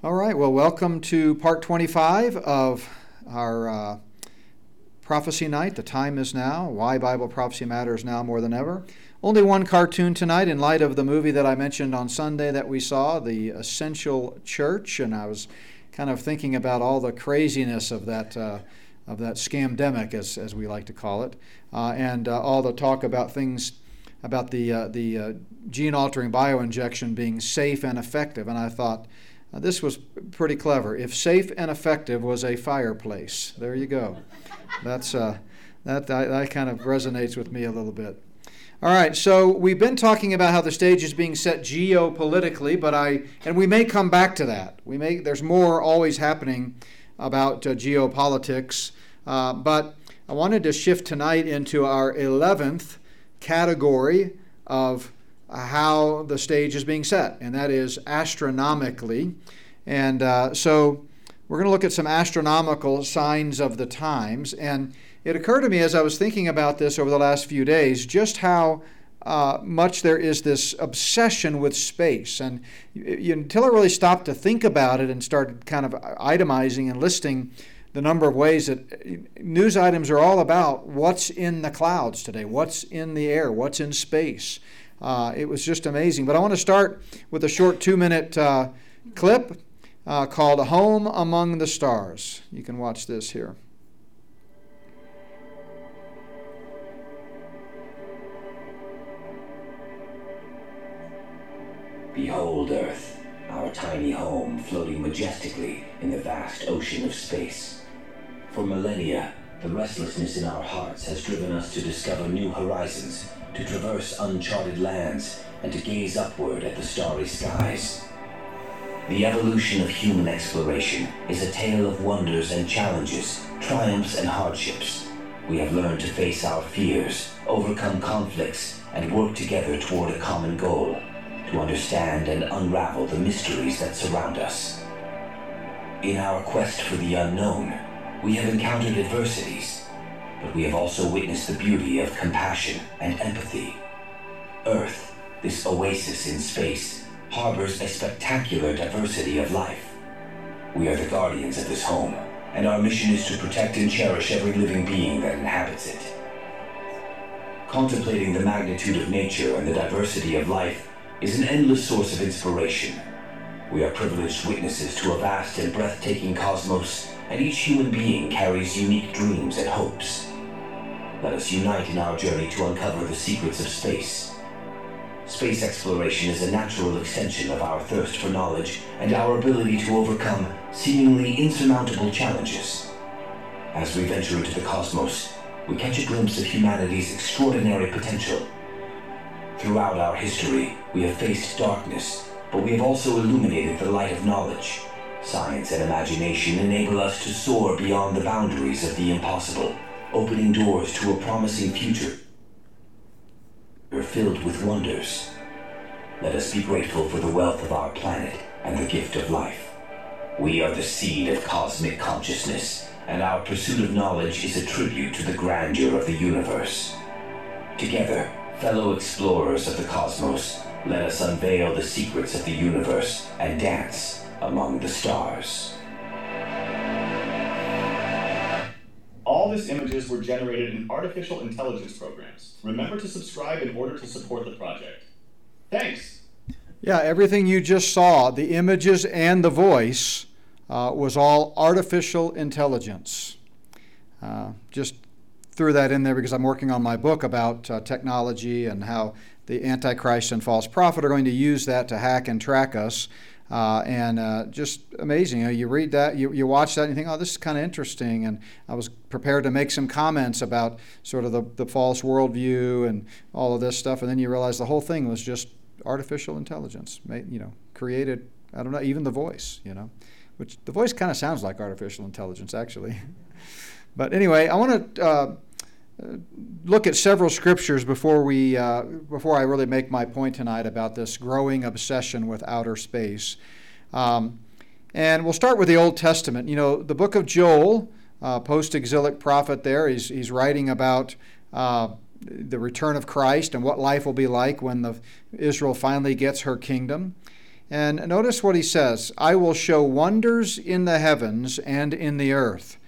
All right, well, welcome to part 25 of our uh, prophecy night. The time is now. Why Bible prophecy matters now more than ever. Only one cartoon tonight in light of the movie that I mentioned on Sunday that we saw, The Essential Church, and I was kind of thinking about all the craziness of that. Uh, of that scamdemic, as, as we like to call it, uh, and uh, all the talk about things about the uh, the uh, gene altering bioinjection being safe and effective. And I thought, uh, this was pretty clever. If safe and effective was a fireplace, there you go. That's uh, that, that that kind of resonates with me a little bit. All right, so we've been talking about how the stage is being set geopolitically, but I and we may come back to that. We may there's more always happening about uh, geopolitics, uh, but I wanted to shift tonight into our eleventh category of how the stage is being set, and that is astronomically. And uh, so we're going to look at some astronomical signs of the times. And it occurred to me as I was thinking about this over the last few days just how uh, much there is this obsession with space. And you, you, until I really stopped to think about it and started kind of itemizing and listing the number of ways that uh, news items are all about what's in the clouds today, what's in the air, what's in space. Uh, it was just amazing. But I want to start with a short two minute uh, clip uh, called Home Among the Stars. You can watch this here. Behold Earth, our tiny home floating majestically in the vast ocean of space. For millennia, the restlessness in our hearts has driven us to discover new horizons to traverse uncharted lands, and to gaze upward at the starry skies. The evolution of human exploration is a tale of wonders and challenges, triumphs and hardships. We have learned to face our fears, overcome conflicts, and work together toward a common goal, to understand and unravel the mysteries that surround us. In our quest for the unknown, we have encountered adversities, but we have also witnessed the beauty of compassion and empathy. Earth, this oasis in space, harbors a spectacular diversity of life. We are the guardians of this home, and our mission is to protect and cherish every living being that inhabits it. Contemplating the magnitude of nature and the diversity of life is an endless source of inspiration. We are privileged witnesses to a vast and breathtaking cosmos, and each human being carries unique dreams and hopes. Let us unite in our journey to uncover the secrets of space. Space exploration is a natural extension of our thirst for knowledge and our ability to overcome seemingly insurmountable challenges. As we venture into the cosmos, we catch a glimpse of humanity's extraordinary potential. Throughout our history, we have faced darkness, but we have also illuminated the light of knowledge. Science and imagination enable us to soar beyond the boundaries of the impossible opening doors to a promising future We are filled with wonders. Let us be grateful for the wealth of our planet and the gift of life. We are the seed of cosmic consciousness, and our pursuit of knowledge is a tribute to the grandeur of the universe. Together, fellow explorers of the cosmos, let us unveil the secrets of the universe and dance among the stars. All these images were generated in artificial intelligence programs. Remember to subscribe in order to support the project. Thanks. Yeah, everything you just saw, the images and the voice, uh, was all artificial intelligence. Uh, just threw that in there because I'm working on my book about uh, technology and how the Antichrist and false prophet are going to use that to hack and track us. Uh, and uh, just amazing. You, know, you read that, you, you watch that, and you think, oh, this is kind of interesting. And I was prepared to make some comments about sort of the, the false worldview and all of this stuff. And then you realize the whole thing was just artificial intelligence, you know, created, I don't know, even the voice, you know, which the voice kind of sounds like artificial intelligence, actually. but anyway, I want to. Uh, look at several scriptures before we uh, before I really make my point tonight about this growing obsession with outer space. Um, and we'll start with the Old Testament. You know, the book of Joel, uh, post-exilic prophet. There, he's he's writing about. Uh, the return of Christ and what life will be like when the Israel finally gets her kingdom. And notice what he says I will show wonders in the heavens and in the earth,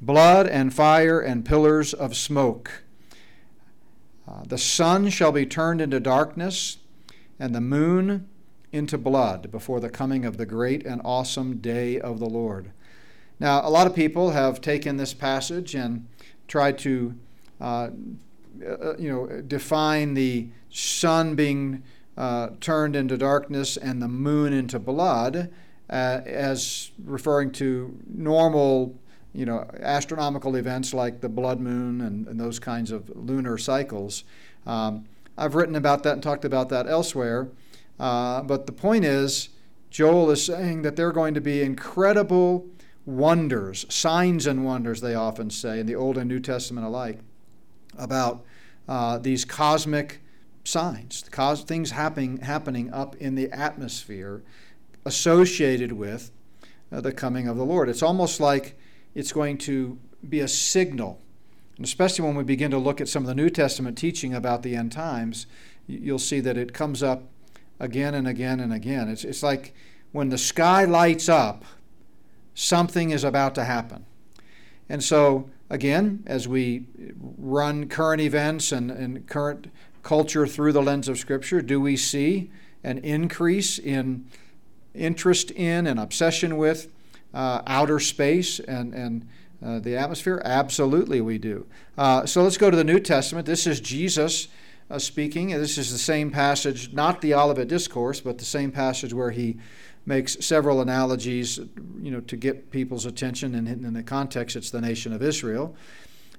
blood and fire and pillars of smoke. Uh, the sun shall be turned into darkness, and the moon into blood before the coming of the great and awesome day of the Lord. Now, a lot of people have taken this passage and tried to, uh, uh, you know, define the sun being uh, turned into darkness and the moon into blood uh, as referring to normal, you know, astronomical events like the blood moon and, and those kinds of lunar cycles. Um, I've written about that and talked about that elsewhere. Uh, but the point is, Joel is saying that there are going to be incredible wonders, signs and wonders, they often say, in the Old and New Testament alike, about uh, these cosmic signs, cause, things happening, happening up in the atmosphere associated with uh, the coming of the Lord. It's almost like it's going to be a signal. And especially when we begin to look at some of the New Testament teaching about the end times, you'll see that it comes up again and again and again. It's, it's like when the sky lights up, something is about to happen. And so, again, as we run current events and, and current culture through the lens of Scripture, do we see an increase in interest in and obsession with uh, outer space and, and uh, the atmosphere? Absolutely, we do. Uh, so let's go to the New Testament. This is Jesus uh, speaking. This is the same passage, not the Olivet Discourse, but the same passage where he makes several analogies, you know, to get people's attention. And in the context, it's the nation of Israel.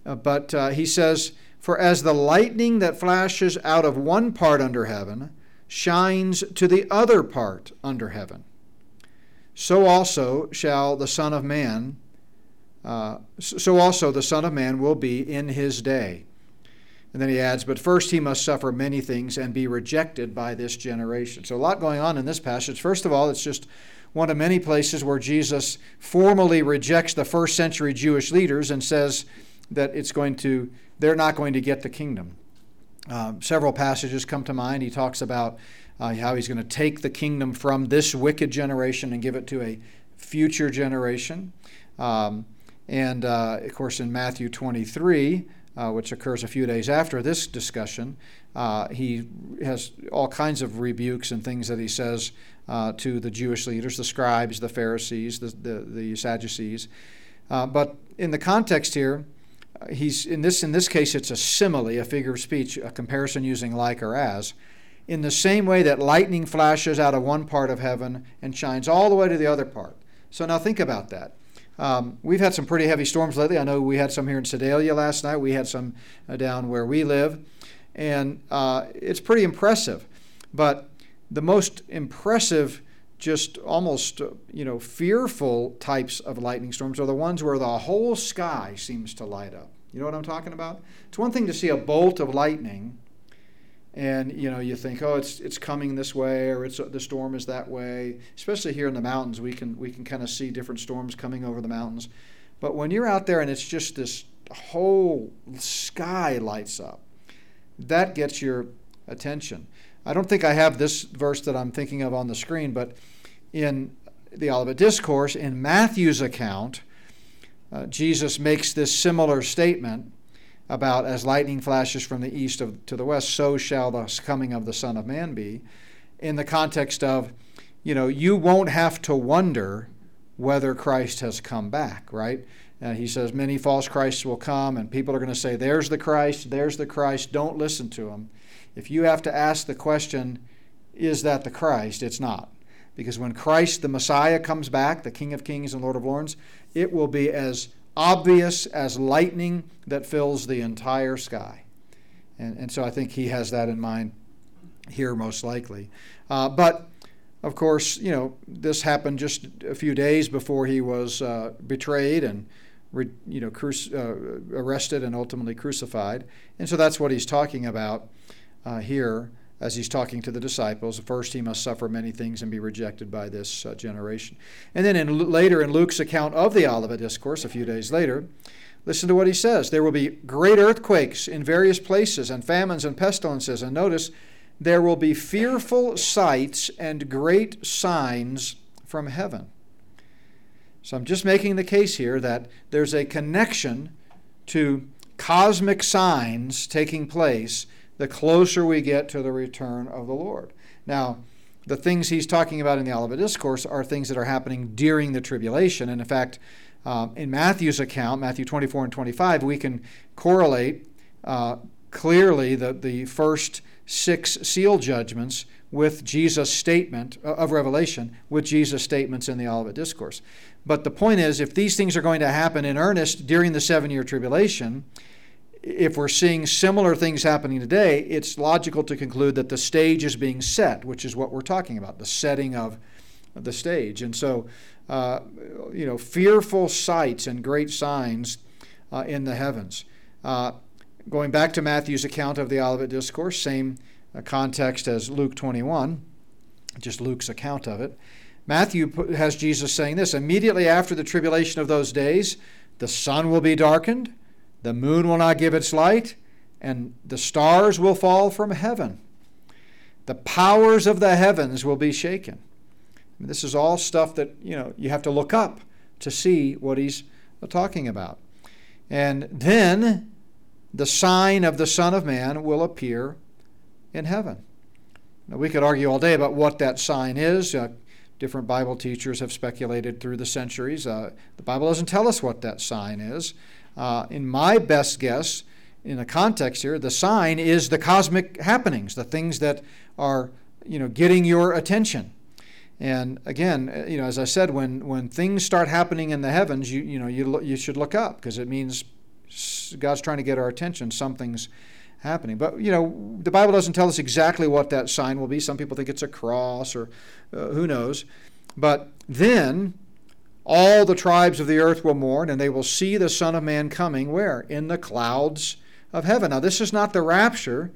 Uh, but uh, he says, For as the lightning that flashes out of one part under heaven shines to the other part under heaven, so also shall the Son of Man, uh, so also the Son of Man will be in his day. And then he adds, But first he must suffer many things and be rejected by this generation. So, a lot going on in this passage. First of all, it's just one of many places where Jesus formally rejects the first century Jewish leaders and says that it's going to, they're not going to get the kingdom. Uh, several passages come to mind. He talks about uh, how he's going to take the kingdom from this wicked generation and give it to a future generation. Um, and uh, of course, in Matthew 23, uh, which occurs a few days after this discussion, uh, he has all kinds of rebukes and things that he says uh, to the Jewish leaders, the scribes, the Pharisees, the, the, the Sadducees. Uh, but in the context here, he's in this in this case it's a simile, a figure of speech, a comparison using like or as. In the same way that lightning flashes out of one part of heaven and shines all the way to the other part. So now think about that. Um, we've had some pretty heavy storms lately. I know we had some here in Sedalia last night. We had some uh, down where we live. And uh, it's pretty impressive. But the most impressive, just almost, uh, you know, fearful types of lightning storms are the ones where the whole sky seems to light up. You know what I'm talking about? It's one thing to see a bolt of lightning and you know you think oh it's it's coming this way or it's the storm is that way. Especially here in the mountains we can we can kind of see different storms coming over the mountains. But when you're out there and it's just this whole sky lights up that gets your attention. I don't think i have this verse that i'm thinking of on the screen but in the olivet discourse in matthew's account uh, jesus makes this similar statement about as lightning flashes from the east of, to the west, so shall the coming of the Son of Man be, in the context of, you know, you won't have to wonder whether Christ has come back, right? And he says, many false Christs will come, and people are going to say, there's the Christ, there's the Christ. Don't listen to them. If you have to ask the question, is that the Christ? It's not. Because when Christ, the Messiah, comes back, the King of Kings and Lord of Lords, it will be as obvious as lightning that fills the entire sky. And, and so I think he has that in mind here, most likely. Uh, but of course, you know, this happened just a few days before he was uh, betrayed and, you know, cru- uh, arrested and ultimately crucified. And so that's what he's talking about uh, here as he's talking to the disciples. First, he must suffer many things and be rejected by this uh, generation. And then in, later in Luke's account of the Olivet Discourse, a few days later, listen to what he says. There will be great earthquakes in various places, and famines and pestilences. And notice, there will be fearful sights and great signs from heaven. So I'm just making the case here that there's a connection to cosmic signs taking place the closer we get to the return of the Lord. Now, the things he's talking about in the Olivet Discourse are things that are happening during the tribulation. And in fact, um, in Matthew's account, Matthew 24 and 25, we can correlate uh, clearly the, the first six seal judgments with Jesus' statement uh, of Revelation, with Jesus' statements in the Olivet Discourse. But the point is, if these things are going to happen in earnest during the seven year tribulation, if we're seeing similar things happening today, it's logical to conclude that the stage is being set, which is what we're talking about the setting of the stage. And so, uh, you know, fearful sights and great signs uh, in the heavens. Uh, going back to Matthew's account of the Olivet Discourse, same uh, context as Luke 21, just Luke's account of it. Matthew has Jesus saying this immediately after the tribulation of those days, the sun will be darkened the moon will not give its light, and the stars will fall from heaven. The powers of the heavens will be shaken. This is all stuff that you know you have to look up to see what he's talking about. And then the sign of the Son of Man will appear in heaven. Now, we could argue all day about what that sign is. Uh, different Bible teachers have speculated through the centuries. Uh, the Bible doesn't tell us what that sign is. Uh, in my best guess, in the context here, the sign is the cosmic happenings, the things that are, you know, getting your attention. And again, uh, you know, as I said, when when things start happening in the heavens, you you know you you should look up because it means God's trying to get our attention. Something's happening. But you know, the Bible doesn't tell us exactly what that sign will be. Some people think it's a cross or uh, who knows. But then all the tribes of the earth will mourn, and they will see the Son of Man coming where? In the clouds of heaven. Now, this is not the rapture.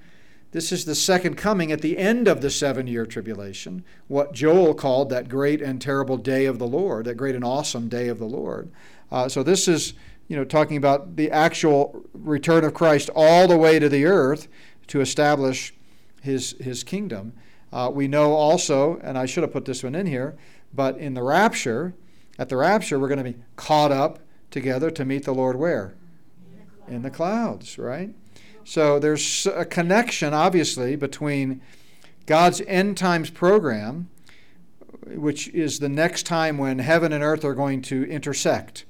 This is the second coming at the end of the seven year tribulation, what Joel called that great and terrible day of the Lord, that great and awesome day of the Lord. Uh, so, this is you know, talking about the actual return of Christ all the way to the earth to establish his, his kingdom. Uh, we know also, and I should have put this one in here, but in the rapture, at the rapture, we're going to be caught up together to meet the Lord where? In the clouds, right? So there's a connection, obviously, between God's end times program, which is the next time when heaven and earth are going to intersect.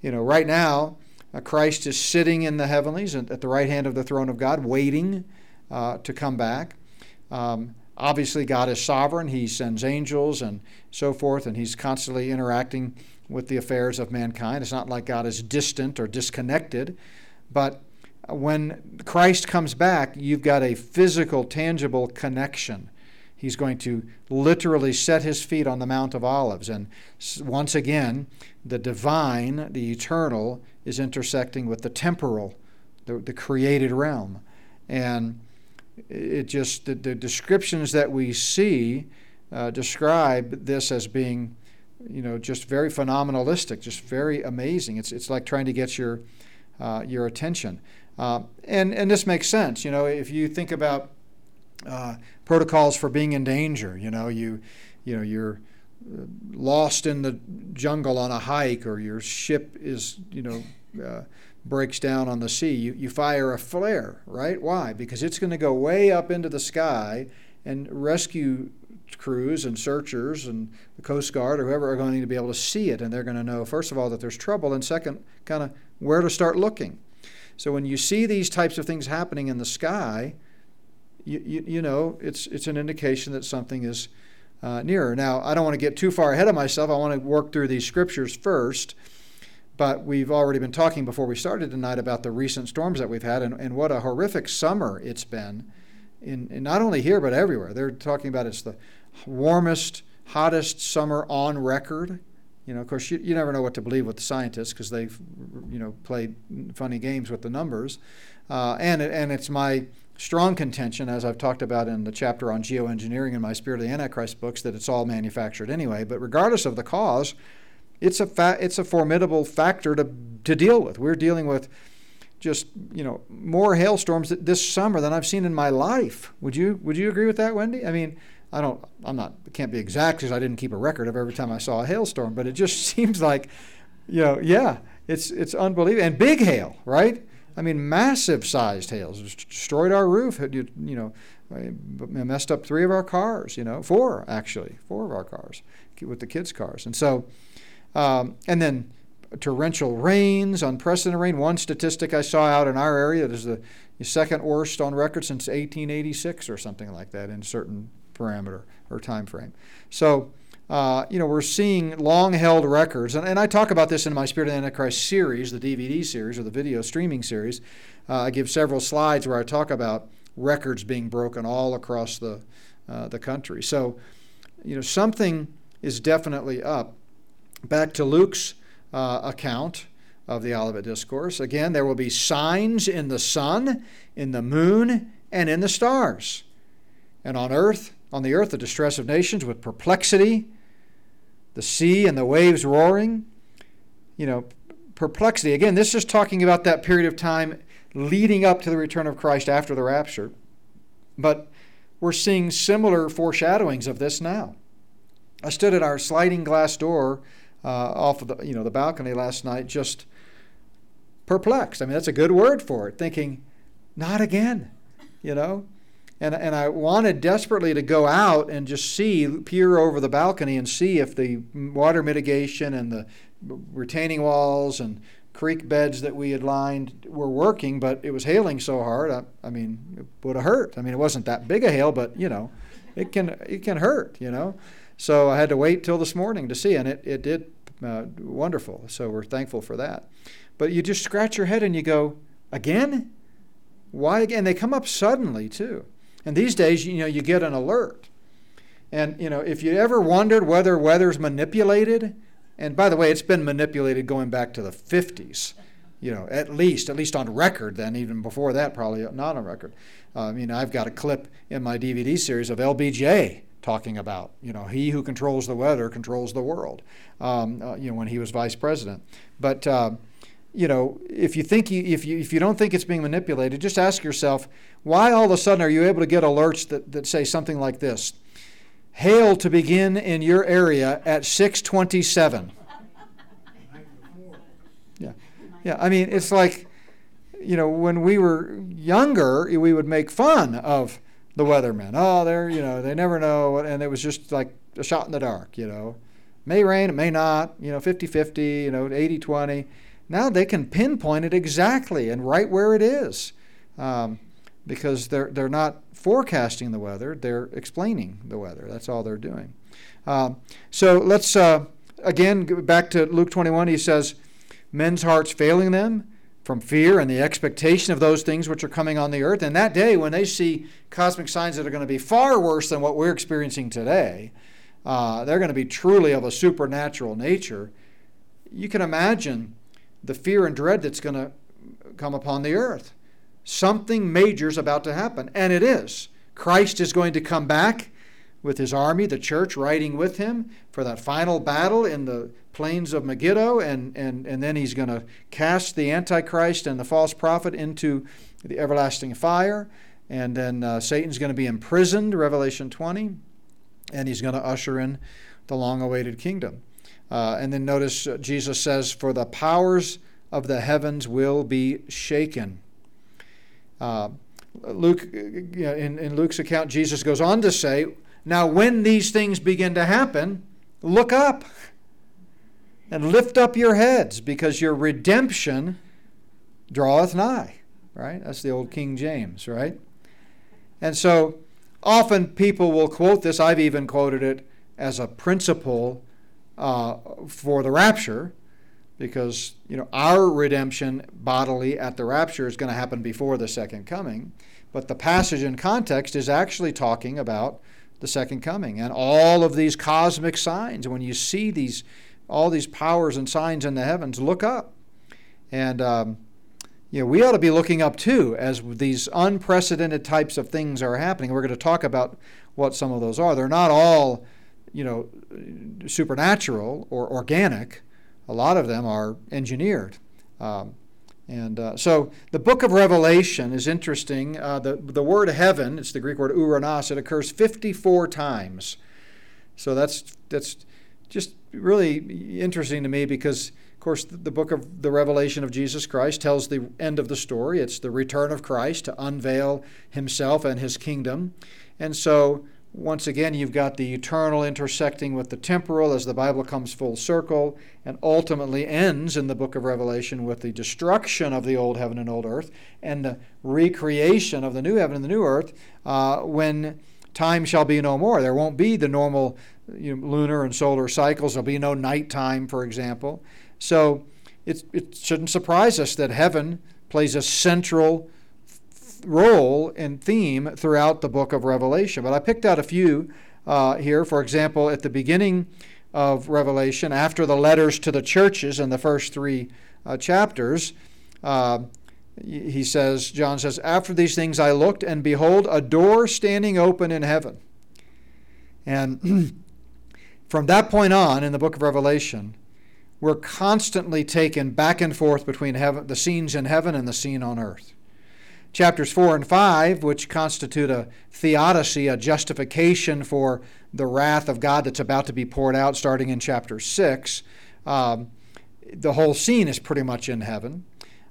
You know, right now, uh, Christ is sitting in the heavenlies at the right hand of the throne of God, waiting uh, to come back. Um, Obviously, God is sovereign. He sends angels and so forth, and He's constantly interacting with the affairs of mankind. It's not like God is distant or disconnected. But when Christ comes back, you've got a physical, tangible connection. He's going to literally set his feet on the Mount of Olives. And once again, the divine, the eternal, is intersecting with the temporal, the, the created realm. And it just the, the descriptions that we see uh, describe this as being you know just very phenomenalistic just very amazing. It's it's like trying to get your uh, your attention. Uh, and and this makes sense you know if you think about uh, protocols for being in danger you know you you know you're uh, lost in the jungle on a hike or your ship is you know uh, breaks down on the sea, you, you fire a flare, right? Why? Because it's going to go way up into the sky and rescue crews and searchers and the Coast Guard or whoever are going to be able to see it and they're going to know, first of all, that there's trouble, and second, kind of where to start looking. So when you see these types of things happening in the sky, you, you, you know, it's, it's an indication that something is uh, nearer. Now, I don't want to get too far ahead of myself. I want to work through these scriptures first but we've already been talking before we started tonight about the recent storms that we've had and, and what a horrific summer it's been, in, in not only here but everywhere. They're talking about it's the warmest, hottest summer on record. You know, of course, you, you never know what to believe with the scientists because they've, you know, played funny games with the numbers. Uh, and, and it's my strong contention, as I've talked about in the chapter on geoengineering in my Spirit of the Antichrist books, that it's all manufactured anyway. But regardless of the cause, it's a fa- it's a formidable factor to to deal with. We're dealing with just you know more hailstorms this summer than I've seen in my life. Would you would you agree with that, Wendy? I mean, I don't I'm not can't be exact because I didn't keep a record of every time I saw a hailstorm, but it just seems like you know yeah it's it's unbelievable and big hail right. I mean, massive sized hails destroyed our roof. You, you know, messed up three of our cars. You know, four actually, four of our cars with the kids' cars. And so, um, and then torrential rains, unprecedented rain. One statistic I saw out in our area is the, second worst on record since 1886 or something like that in a certain parameter or time frame. So, uh, you know, we're seeing long held records. And, and I talk about this in my Spirit of the Antichrist series, the DVD series or the video streaming series. Uh, I give several slides where I talk about records being broken all across the, uh, the country. So, you know, something is definitely up. Back to Luke's uh, account of the Olivet Discourse. Again, there will be signs in the sun, in the moon, and in the stars. And on earth, on the earth, the distress of nations with perplexity, the sea and the waves roaring. You know, perplexity. Again, this is talking about that period of time leading up to the return of Christ after the rapture. But we're seeing similar foreshadowings of this now. I stood at our sliding glass door uh, off of the you know the balcony last night, just perplexed. I mean, that's a good word for it. Thinking, not again, you know. And, and I wanted desperately to go out and just see, peer over the balcony and see if the water mitigation and the retaining walls and creek beds that we had lined were working, but it was hailing so hard. I, I mean, it would have hurt. I mean, it wasn't that big a hail, but you know, it can it can hurt. You know, so I had to wait till this morning to see, and it it did uh, wonderful. So we're thankful for that. But you just scratch your head and you go, again? Why again? They come up suddenly too. And these days, you know, you get an alert. And you know, if you ever wondered whether weather's manipulated, and by the way, it's been manipulated going back to the 50s, you know, at least, at least on record then, even before that, probably not on record. I mean, I've got a clip in my DVD series of LBJ talking about, you know, he who controls the weather controls the world, um, uh, you know, when he was vice president. But, uh, you know, if you think you, if you if you don't think it's being manipulated, just ask yourself, why all of a sudden are you able to get alerts that, that say something like this? Hail to begin in your area at 627. Yeah. Yeah. I mean, it's like, you know, when we were younger, we would make fun of the weathermen. Oh, they're, you know, they never know. And it was just like a shot in the dark, you know. May rain, it may not, you know, 50 50, you know, 80 20. Now they can pinpoint it exactly and right where it is. Um, because they're, they're not forecasting the weather, they're explaining the weather. That's all they're doing. Uh, so let's, uh, again, go back to Luke 21. He says, Men's hearts failing them from fear and the expectation of those things which are coming on the earth. And that day, when they see cosmic signs that are going to be far worse than what we're experiencing today, uh, they're going to be truly of a supernatural nature. You can imagine the fear and dread that's going to come upon the earth. Something major is about to happen, and it is. Christ is going to come back with his army, the church riding with him for that final battle in the plains of Megiddo, and, and, and then he's going to cast the Antichrist and the false prophet into the everlasting fire. And then uh, Satan's going to be imprisoned, Revelation 20, and he's going to usher in the long awaited kingdom. Uh, and then notice uh, Jesus says, For the powers of the heavens will be shaken. Uh, Luke, in, in Luke's account, Jesus goes on to say, Now, when these things begin to happen, look up and lift up your heads, because your redemption draweth nigh. Right? That's the old King James, right? And so often people will quote this. I've even quoted it as a principle uh, for the rapture because you know our redemption bodily at the rapture is going to happen before the second coming but the passage in context is actually talking about the second coming and all of these cosmic signs when you see these all these powers and signs in the heavens look up. And um, you know we ought to be looking up too as these unprecedented types of things are happening. We're going to talk about what some of those are. They're not all you know supernatural or organic. A lot of them are engineered. Um, And uh, so the book of Revelation is interesting. Uh, the, the word heaven, it's the Greek word uranos, it occurs 54 times. So that's, that's just really interesting to me because, of course, the, the book of the Revelation of Jesus Christ tells the end of the story. It's the return of Christ to unveil himself and his kingdom. And so once again, you've got the eternal intersecting with the temporal as the Bible comes full circle and ultimately ends in the book of Revelation with the destruction of the old heaven and old earth and the recreation of the new heaven and the new earth uh, when time shall be no more. There won't be the normal you know, lunar and solar cycles. There'll be no nighttime, for example. So it, it shouldn't surprise us that heaven plays a central role and theme throughout the book of Revelation. But I picked out a few uh, here. For example, at the beginning of Revelation, after the letters to the churches in the first three uh, chapters, uh, he says, John says, After these things I looked, and behold, a door standing open in heaven. And from that point on in the book of Revelation, we're constantly taken back and forth between heaven, the scenes in heaven and the scene on earth. Chapters 4 and 5, which constitute a theodicy, a justification for the wrath of God that's about to be poured out starting in chapter 6, um, the whole scene is pretty much in heaven.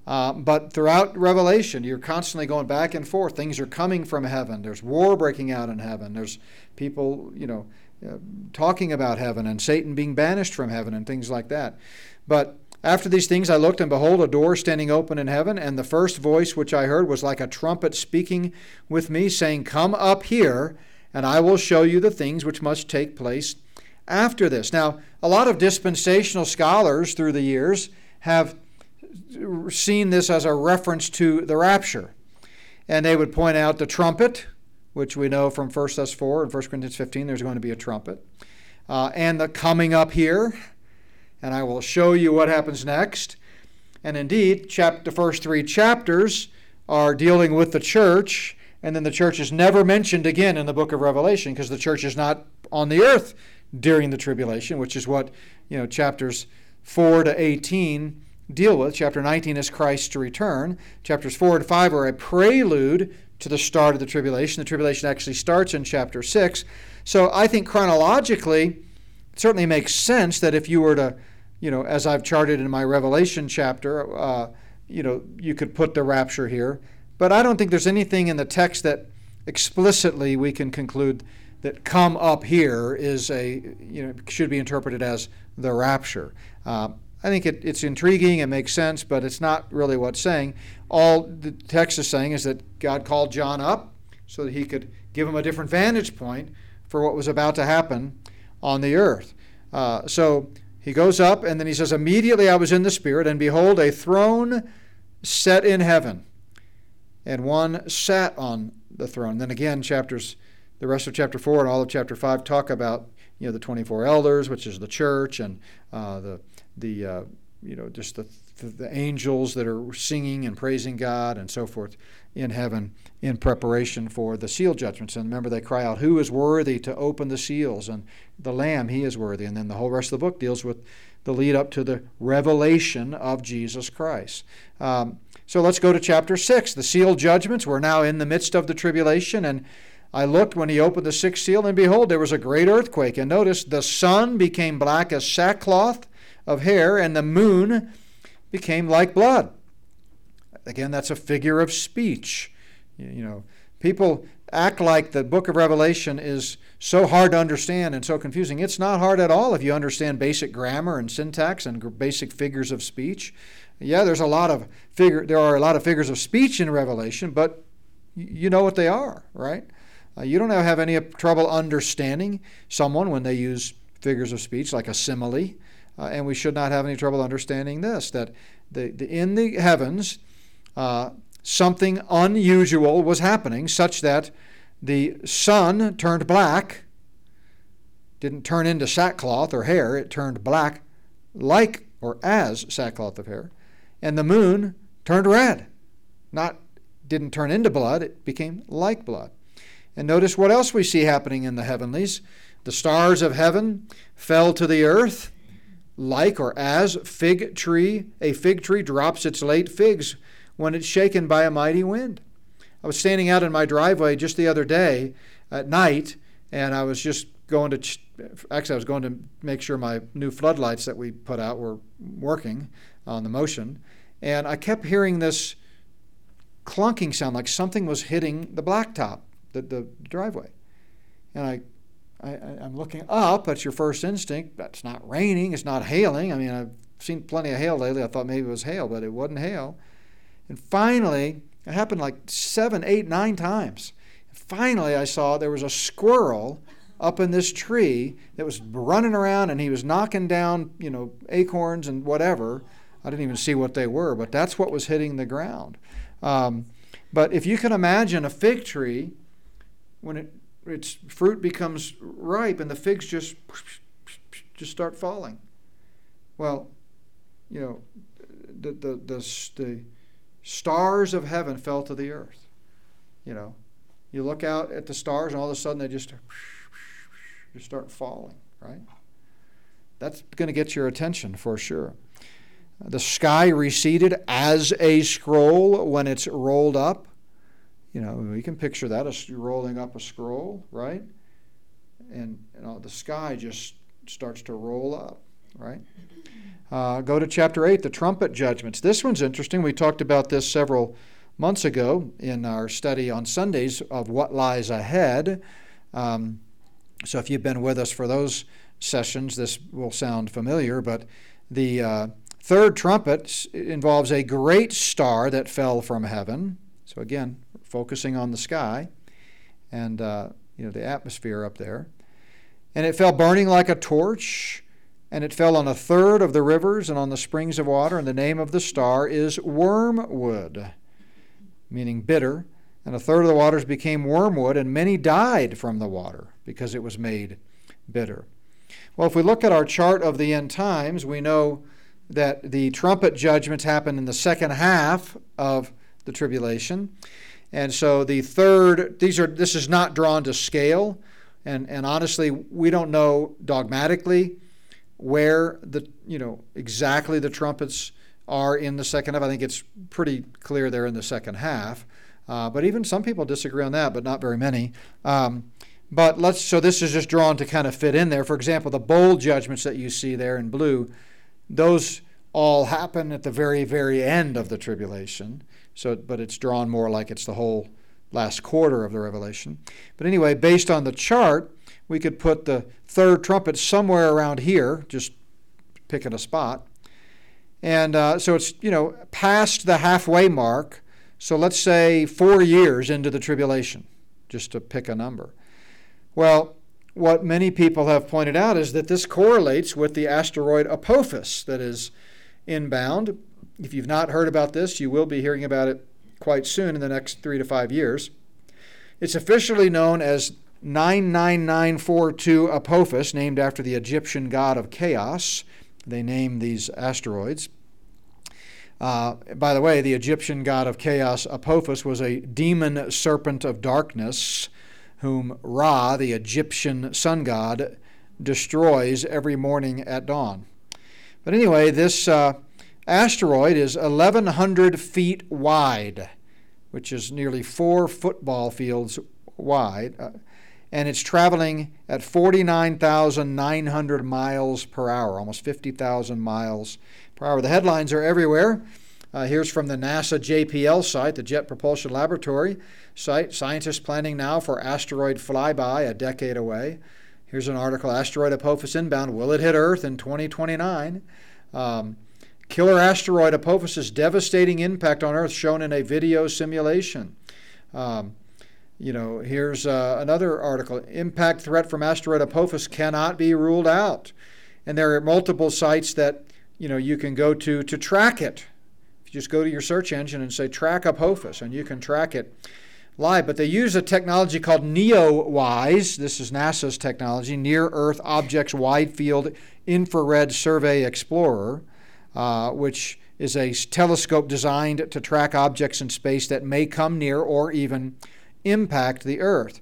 Uh, but throughout Revelation, you're constantly going back and forth. Things are coming from heaven. There's war breaking out in heaven. There's people, you know, uh, talking about heaven and Satan being banished from heaven and things like that. But after these things I looked, and behold, a door standing open in heaven, and the first voice which I heard was like a trumpet speaking with me, saying, Come up here, and I will show you the things which must take place after this. Now, a lot of dispensational scholars through the years have seen this as a reference to the rapture. And they would point out the trumpet, which we know from 1 Thess 4 and 1 Corinthians 15, there's going to be a trumpet, uh, and the coming up here and I will show you what happens next. And indeed, chap- the first three chapters are dealing with the church, and then the church is never mentioned again in the book of Revelation because the church is not on the earth during the tribulation, which is what you know chapters 4 to 18 deal with. Chapter 19 is Christ's return. Chapters 4 and 5 are a prelude to the start of the tribulation. The tribulation actually starts in chapter 6. So I think chronologically, it certainly makes sense that if you were to you know, as I've charted in my Revelation chapter, uh, you know, you could put the rapture here. But I don't think there's anything in the text that explicitly we can conclude that come up here is a, you know, should be interpreted as the rapture. Uh, I think it, it's intriguing, it makes sense, but it's not really what's saying. All the text is saying is that God called John up so that he could give him a different vantage point for what was about to happen on the earth. Uh, so he goes up, and then he says, Immediately I was in the Spirit, and behold, a throne set in heaven, and one sat on the throne. Then again, chapters, the rest of chapter 4 and all of chapter 5 talk about you know, the 24 elders, which is the church, and uh, the, the uh, you know, just the, the angels that are singing and praising God and so forth in heaven in preparation for the seal judgments. And remember, they cry out, Who is worthy to open the seals? And the Lamb, He is worthy. And then the whole rest of the book deals with the lead up to the revelation of Jesus Christ. Um, so let's go to chapter 6. The seal judgments. We're now in the midst of the tribulation. And I looked when he opened the sixth seal, and behold, there was a great earthquake. And notice the sun became black as sackcloth of hair, and the moon became like blood. Again, that's a figure of speech. You know, people act like the book of Revelation is so hard to understand and so confusing. It's not hard at all if you understand basic grammar and syntax and basic figures of speech. Yeah, there's a lot of figure there are a lot of figures of speech in Revelation, but you know what they are, right? Uh, you don't have any trouble understanding someone when they use figures of speech like a simile, uh, and we should not have any trouble understanding this that the, the in the heavens uh, something unusual was happening, such that the sun turned black, didn't turn into sackcloth or hair, it turned black like or as sackcloth of hair, and the moon turned red. Not didn't turn into blood, it became like blood. And notice what else we see happening in the heavenlies. The stars of heaven fell to the earth, like or as fig tree a fig tree drops its late figs when it's shaken by a mighty wind. I was standing out in my driveway just the other day at night, and I was just going to ch- actually I was going to make sure my new floodlights that we put out were working on the motion, and I kept hearing this clunking sound like something was hitting the blacktop, the, the driveway, and I I, am looking up. That's your first instinct. That's not raining. It's not hailing. I mean, I've seen plenty of hail lately. I thought maybe it was hail, but it wasn't hail. And finally, it happened like seven, eight, nine times. Finally, I saw there was a squirrel up in this tree that was running around and he was knocking down, you know, acorns and whatever. I didn't even see what they were, but that's what was hitting the ground. Um, but if you can imagine a fig tree, when it its fruit becomes ripe and the figs just just start falling. Well, you know, the the the, the stars of heaven fell to the earth. You know, you look out at the stars and all of a sudden they just just start falling, right? That's going to get your attention for sure. The sky receded as a scroll when it's rolled up. You know, you can picture that as you're rolling up a scroll, right? And you know, the sky just starts to roll up, right? Uh, go to chapter 8, the trumpet judgments. This one's interesting. We talked about this several months ago in our study on Sundays of what lies ahead. Um, so if you've been with us for those sessions, this will sound familiar, but the uh, third trumpet involves a great star that fell from heaven. So again, focusing on the sky and uh, you know the atmosphere up there. And it fell burning like a torch, and it fell on a third of the rivers and on the springs of water. And the name of the star is wormwood, meaning bitter. And a third of the waters became wormwood, and many died from the water because it was made bitter. Well, if we look at our chart of the end times, we know that the trumpet judgments happen in the second half of the tribulation. And so the third, these are this is not drawn to scale, and and honestly, we don't know dogmatically where the you know exactly the trumpets are in the second half. I think it's pretty clear they're in the second half. Uh, but even some people disagree on that, but not very many. Um, but let's so this is just drawn to kind of fit in there. For example, the bowl judgments that you see there in blue, those all happen at the very very end of the tribulation. So, but it's drawn more like it's the whole last quarter of the Revelation. But anyway, based on the chart, we could put the third trumpet somewhere around here, just picking a spot. And uh, so it's, you know, past the halfway mark. So let's say four years into the tribulation, just to pick a number. Well, what many people have pointed out is that this correlates with the asteroid Apophis that is inbound if you've not heard about this, you will be hearing about it quite soon in the next three to five years. It's officially known as 99942 Apophis, named after the Egyptian god of chaos. They name these asteroids. Uh, by the way, the Egyptian god of chaos, Apophis, was a demon serpent of darkness whom Ra, the Egyptian sun god, destroys every morning at dawn. But anyway, this. Uh, asteroid is 1,100 feet wide, which is nearly four football fields wide, uh, and it's traveling at 49,900 miles per hour, almost 50,000 miles per hour. The headlines are everywhere. Uh, here's from the NASA JPL site, the Jet Propulsion Laboratory site. Scientists planning now for asteroid flyby a decade away. Here's an article Asteroid Apophis inbound. Will it hit Earth in 2029? Um, Killer asteroid Apophis' devastating impact on Earth shown in a video simulation. Um, you know, here's uh, another article. Impact threat from asteroid Apophis cannot be ruled out. And there are multiple sites that, you know, you can go to to track it. If you just go to your search engine and say track Apophis, and you can track it live. But they use a technology called NEOWISE. This is NASA's technology, Near Earth Objects Wide Field Infrared Survey Explorer uh, which is a telescope designed to track objects in space that may come near or even impact the Earth.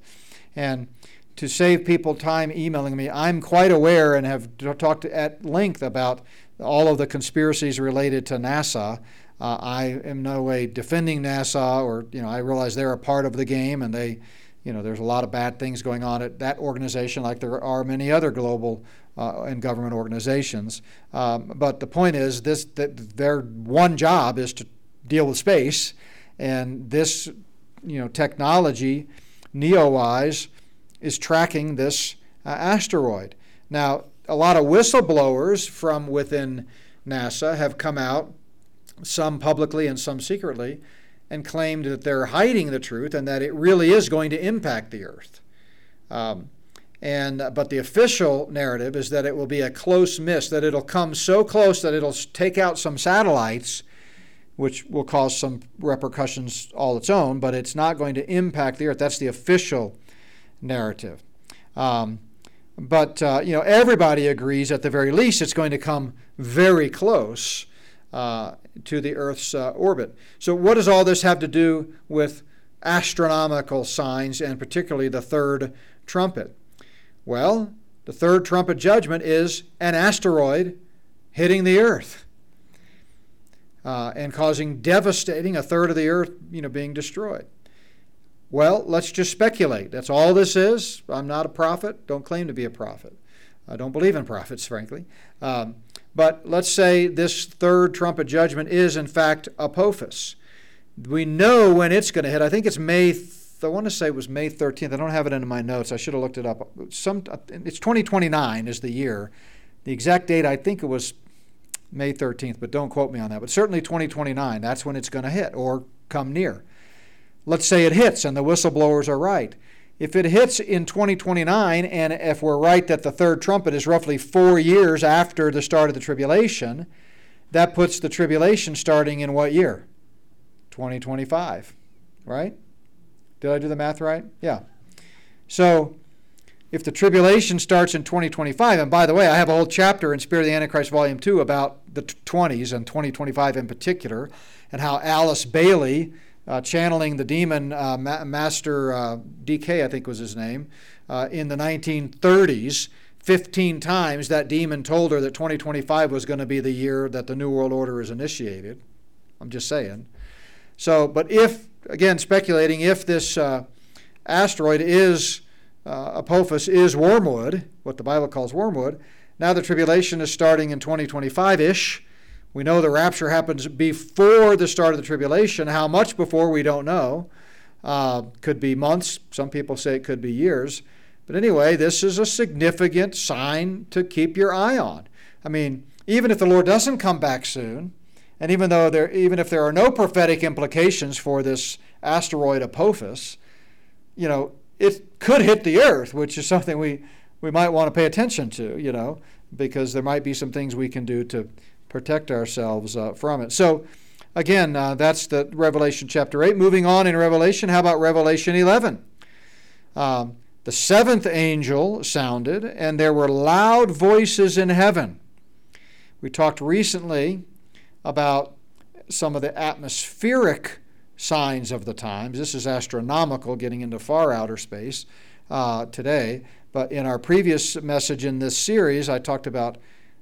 And to save people time emailing me, I'm quite aware and have talked at length about all of the conspiracies related to NASA. Uh, I am no way defending NASA, or you know, I realize they're a part of the game, and they, you know, there's a lot of bad things going on at that organization, like there are many other global uh, and government organizations. Um, but the point is, this that their one job is to deal with space, and this, you know, technology, NEOWISE, is tracking this uh, asteroid. Now, a lot of whistleblowers from within NASA have come out some publicly and some secretly, and claimed that they're hiding the truth and that it really is going to impact the Earth. Um, and but the official narrative is that it will be a close miss, that it'll come so close that it'll take out some satellites, which will cause some repercussions all its own, but it's not going to impact the Earth. That's the official narrative. Um, but uh, you know, everybody agrees at the very least it's going to come very close uh, to the Earth's uh, orbit. So, what does all this have to do with astronomical signs and particularly the third trumpet? Well, the third trumpet judgment is an asteroid hitting the Earth. Uh, and causing devastating a third of the earth you know being destroyed well let's just speculate that's all this is i'm not a prophet don't claim to be a prophet i don't believe in prophets frankly um, but let's say this third trumpet judgment is, in fact, Apophis. We know when it's going to hit. I think it's May. Th- I want to say it was May 13th. I don't have it in my notes. I should have looked it up. Some. It's 2029 is the year. The exact date, I think it was May 13th, but don't quote me on that. But certainly 2029. That's when it's going to hit or come near. Let's say it hits and the whistleblowers are right. If it hits in 2029, and if we're right that the third trumpet is roughly four years after the start of the tribulation, that puts the tribulation starting in what year? 2025, right? Did I do the math right? Yeah. So if the tribulation starts in 2025, and by the way, I have a whole chapter in Spirit of the Antichrist, Volume 2, about the 20s and 2025 in particular, and how Alice Bailey uh, channeling the demon uh, Ma- Master uh, DK, I think was his name, uh, in the 1930s. 15 times that demon told her that 2025 was going to be the year that the New World Order is initiated. I'm just saying. So, but if, again, speculating, if this uh, asteroid is uh, Apophis, is wormwood, what the Bible calls wormwood, now the tribulation is starting in 2025 ish. We know the rapture happens before the start of the tribulation. How much before, we don't know. Uh, could be months. Some people say it could be years. But anyway, this is a significant sign to keep your eye on. I mean, even if the Lord doesn't come back soon, and even though there, even if there are no prophetic implications for this asteroid Apophis, you know, it could hit the earth, which is something we, we might want to pay attention to, you know, because there might be some things we can do to protect ourselves uh, from it. So, again, uh, that's the Revelation chapter 8. Moving on in Revelation, how about Revelation 11? Um, the seventh angel sounded, and there were loud voices in heaven. We talked recently about some of the atmospheric signs of the times. This is astronomical, getting into far outer space uh, today. But in our previous message in this series, I talked about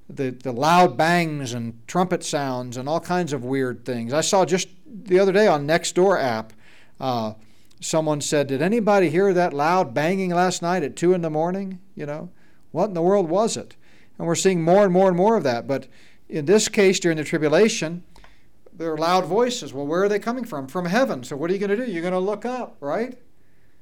the, the loud bangs and trumpet sounds and all kinds of weird things. I saw just the other day on Nextdoor app, uh, someone said, Did anybody hear that loud banging last night at 2 in the morning? You know, what in the world was it? And we're seeing more and more and more of that. But in this case, during the tribulation, there are loud voices. Well, where are they coming from? From heaven. So what are you going to do? You're going to look up, right?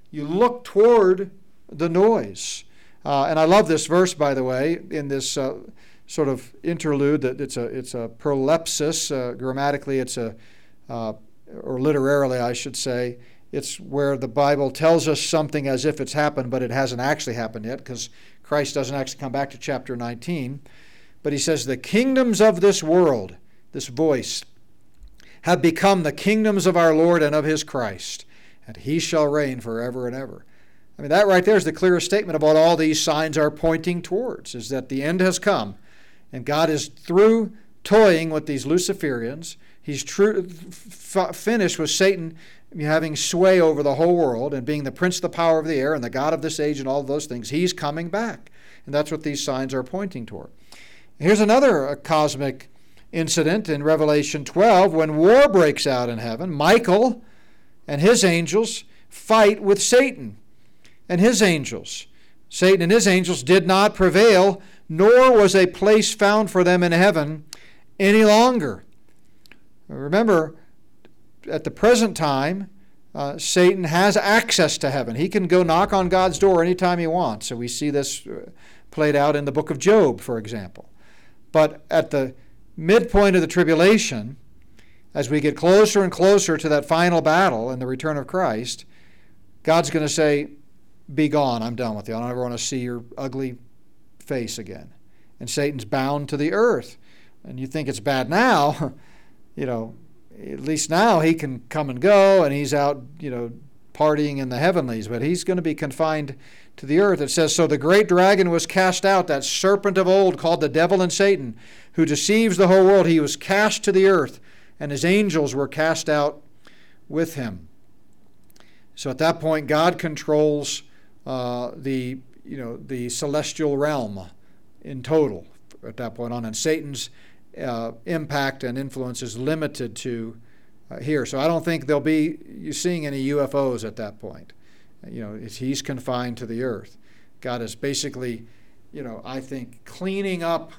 You look toward the noise. Uh, and I love this verse, by the way, in this. Uh, sort of interlude that it's a it's a prolepsis. Uh, grammatically, it's a uh, or literarily, I should say, it's where the Bible tells us something as if it's happened, but it hasn't actually happened yet, because Christ doesn't actually come back to chapter 19. But he says, The kingdoms of this world, this voice, have become the kingdoms of our Lord and of his Christ, and he shall reign forever and ever. I mean, that right there is the clearest statement of what all these signs are pointing towards, is that the end has come and God is through toying with these Luciferians. He's true, f- finished with Satan having sway over the whole world and being the prince of the power of the air and the God of this age and all those things. He's coming back. And that's what these signs are pointing toward. Here's another uh, cosmic incident in Revelation 12 when war breaks out in heaven. Michael and his angels fight with Satan and his angels. Satan and his angels did not prevail, nor was a place found for them in heaven any longer. Remember, at the present time, uh, Satan has access to heaven. He can go knock on God's door anytime he wants. So we see this uh, played out in the book of Job, for example. But at the midpoint of the tribulation, as we get closer and closer to that final battle and the return of Christ, God's going to say, Be gone, I'm done with you. I don't ever want to see your ugly face again. And Satan's bound to the earth. And you think it's bad now, you know, at least now he can come and go and he's out, you know, partying in the heavenlies, but he's going to be confined to the earth. It says, So the great dragon was cast out, that serpent of old called the devil and Satan, who deceives the whole world. He was cast to the earth, and his angels were cast out with him. So at that point, God controls uh, the, you know, the celestial realm in total at that point on, and Satan's uh, impact and influence is limited to uh, here. So I don't think there'll be seeing any UFOs at that point. You know, he's confined to the earth. God is basically, you know, I think cleaning up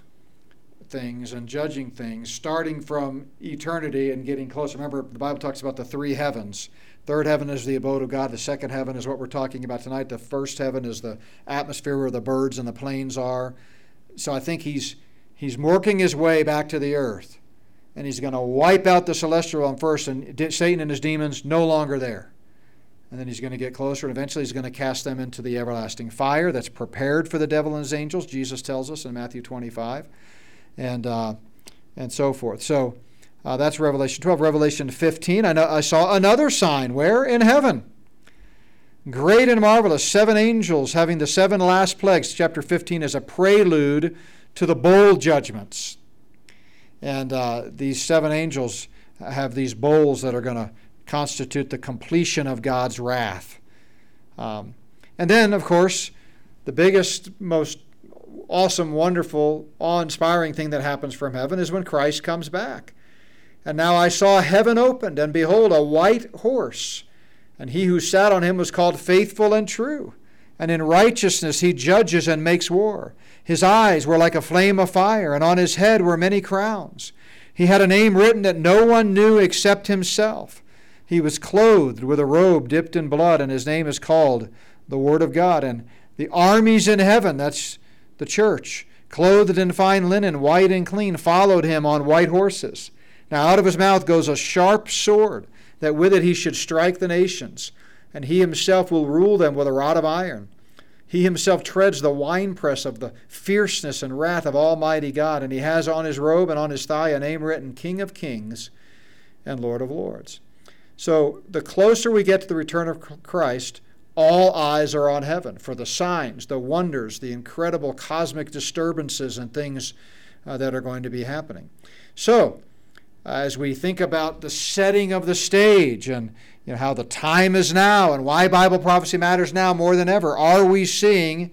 things and judging things, starting from eternity and getting closer. Remember, the Bible talks about the three heavens. Third heaven is the abode of God. The second heaven is what we're talking about tonight. The first heaven is the atmosphere where the birds and the planes are. So I think he's he's working his way back to the earth, and he's going to wipe out the celestial realm first, and Satan and his demons no longer there. And then he's going to get closer, and eventually he's going to cast them into the everlasting fire that's prepared for the devil and his angels. Jesus tells us in Matthew 25, and uh, and so forth. So. Uh, that's Revelation 12. Revelation 15, I, know, I saw another sign. Where? In heaven. Great and marvelous. Seven angels having the seven last plagues. Chapter 15 is a prelude to the bowl judgments. And uh, these seven angels have these bowls that are going to constitute the completion of God's wrath. Um, and then, of course, the biggest, most awesome, wonderful, awe inspiring thing that happens from heaven is when Christ comes back. And now I saw heaven opened, and behold, a white horse. And he who sat on him was called Faithful and True. And in righteousness he judges and makes war. His eyes were like a flame of fire, and on his head were many crowns. He had a name written that no one knew except himself. He was clothed with a robe dipped in blood, and his name is called the Word of God. And the armies in heaven, that's the church, clothed in fine linen, white and clean, followed him on white horses. Now out of his mouth goes a sharp sword, that with it he should strike the nations, and he himself will rule them with a rod of iron. He himself treads the winepress of the fierceness and wrath of Almighty God, and he has on his robe and on his thigh a name written King of Kings and Lord of Lords. So the closer we get to the return of Christ, all eyes are on heaven for the signs, the wonders, the incredible cosmic disturbances and things uh, that are going to be happening. So, as we think about the setting of the stage and you know, how the time is now and why Bible prophecy matters now more than ever. Are we seeing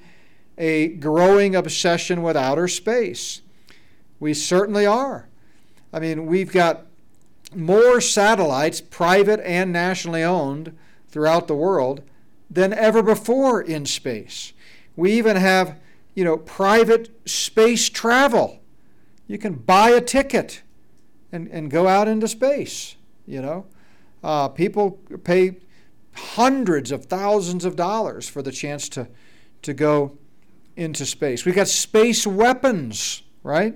a growing obsession with outer space? We certainly are. I mean, we've got more satellites, private and nationally owned, throughout the world than ever before in space. We even have, you know, private space travel. You can buy a ticket and, and go out into space, you know. Uh, people pay hundreds of thousands of dollars for the chance to, to go into space. We've got space weapons, right?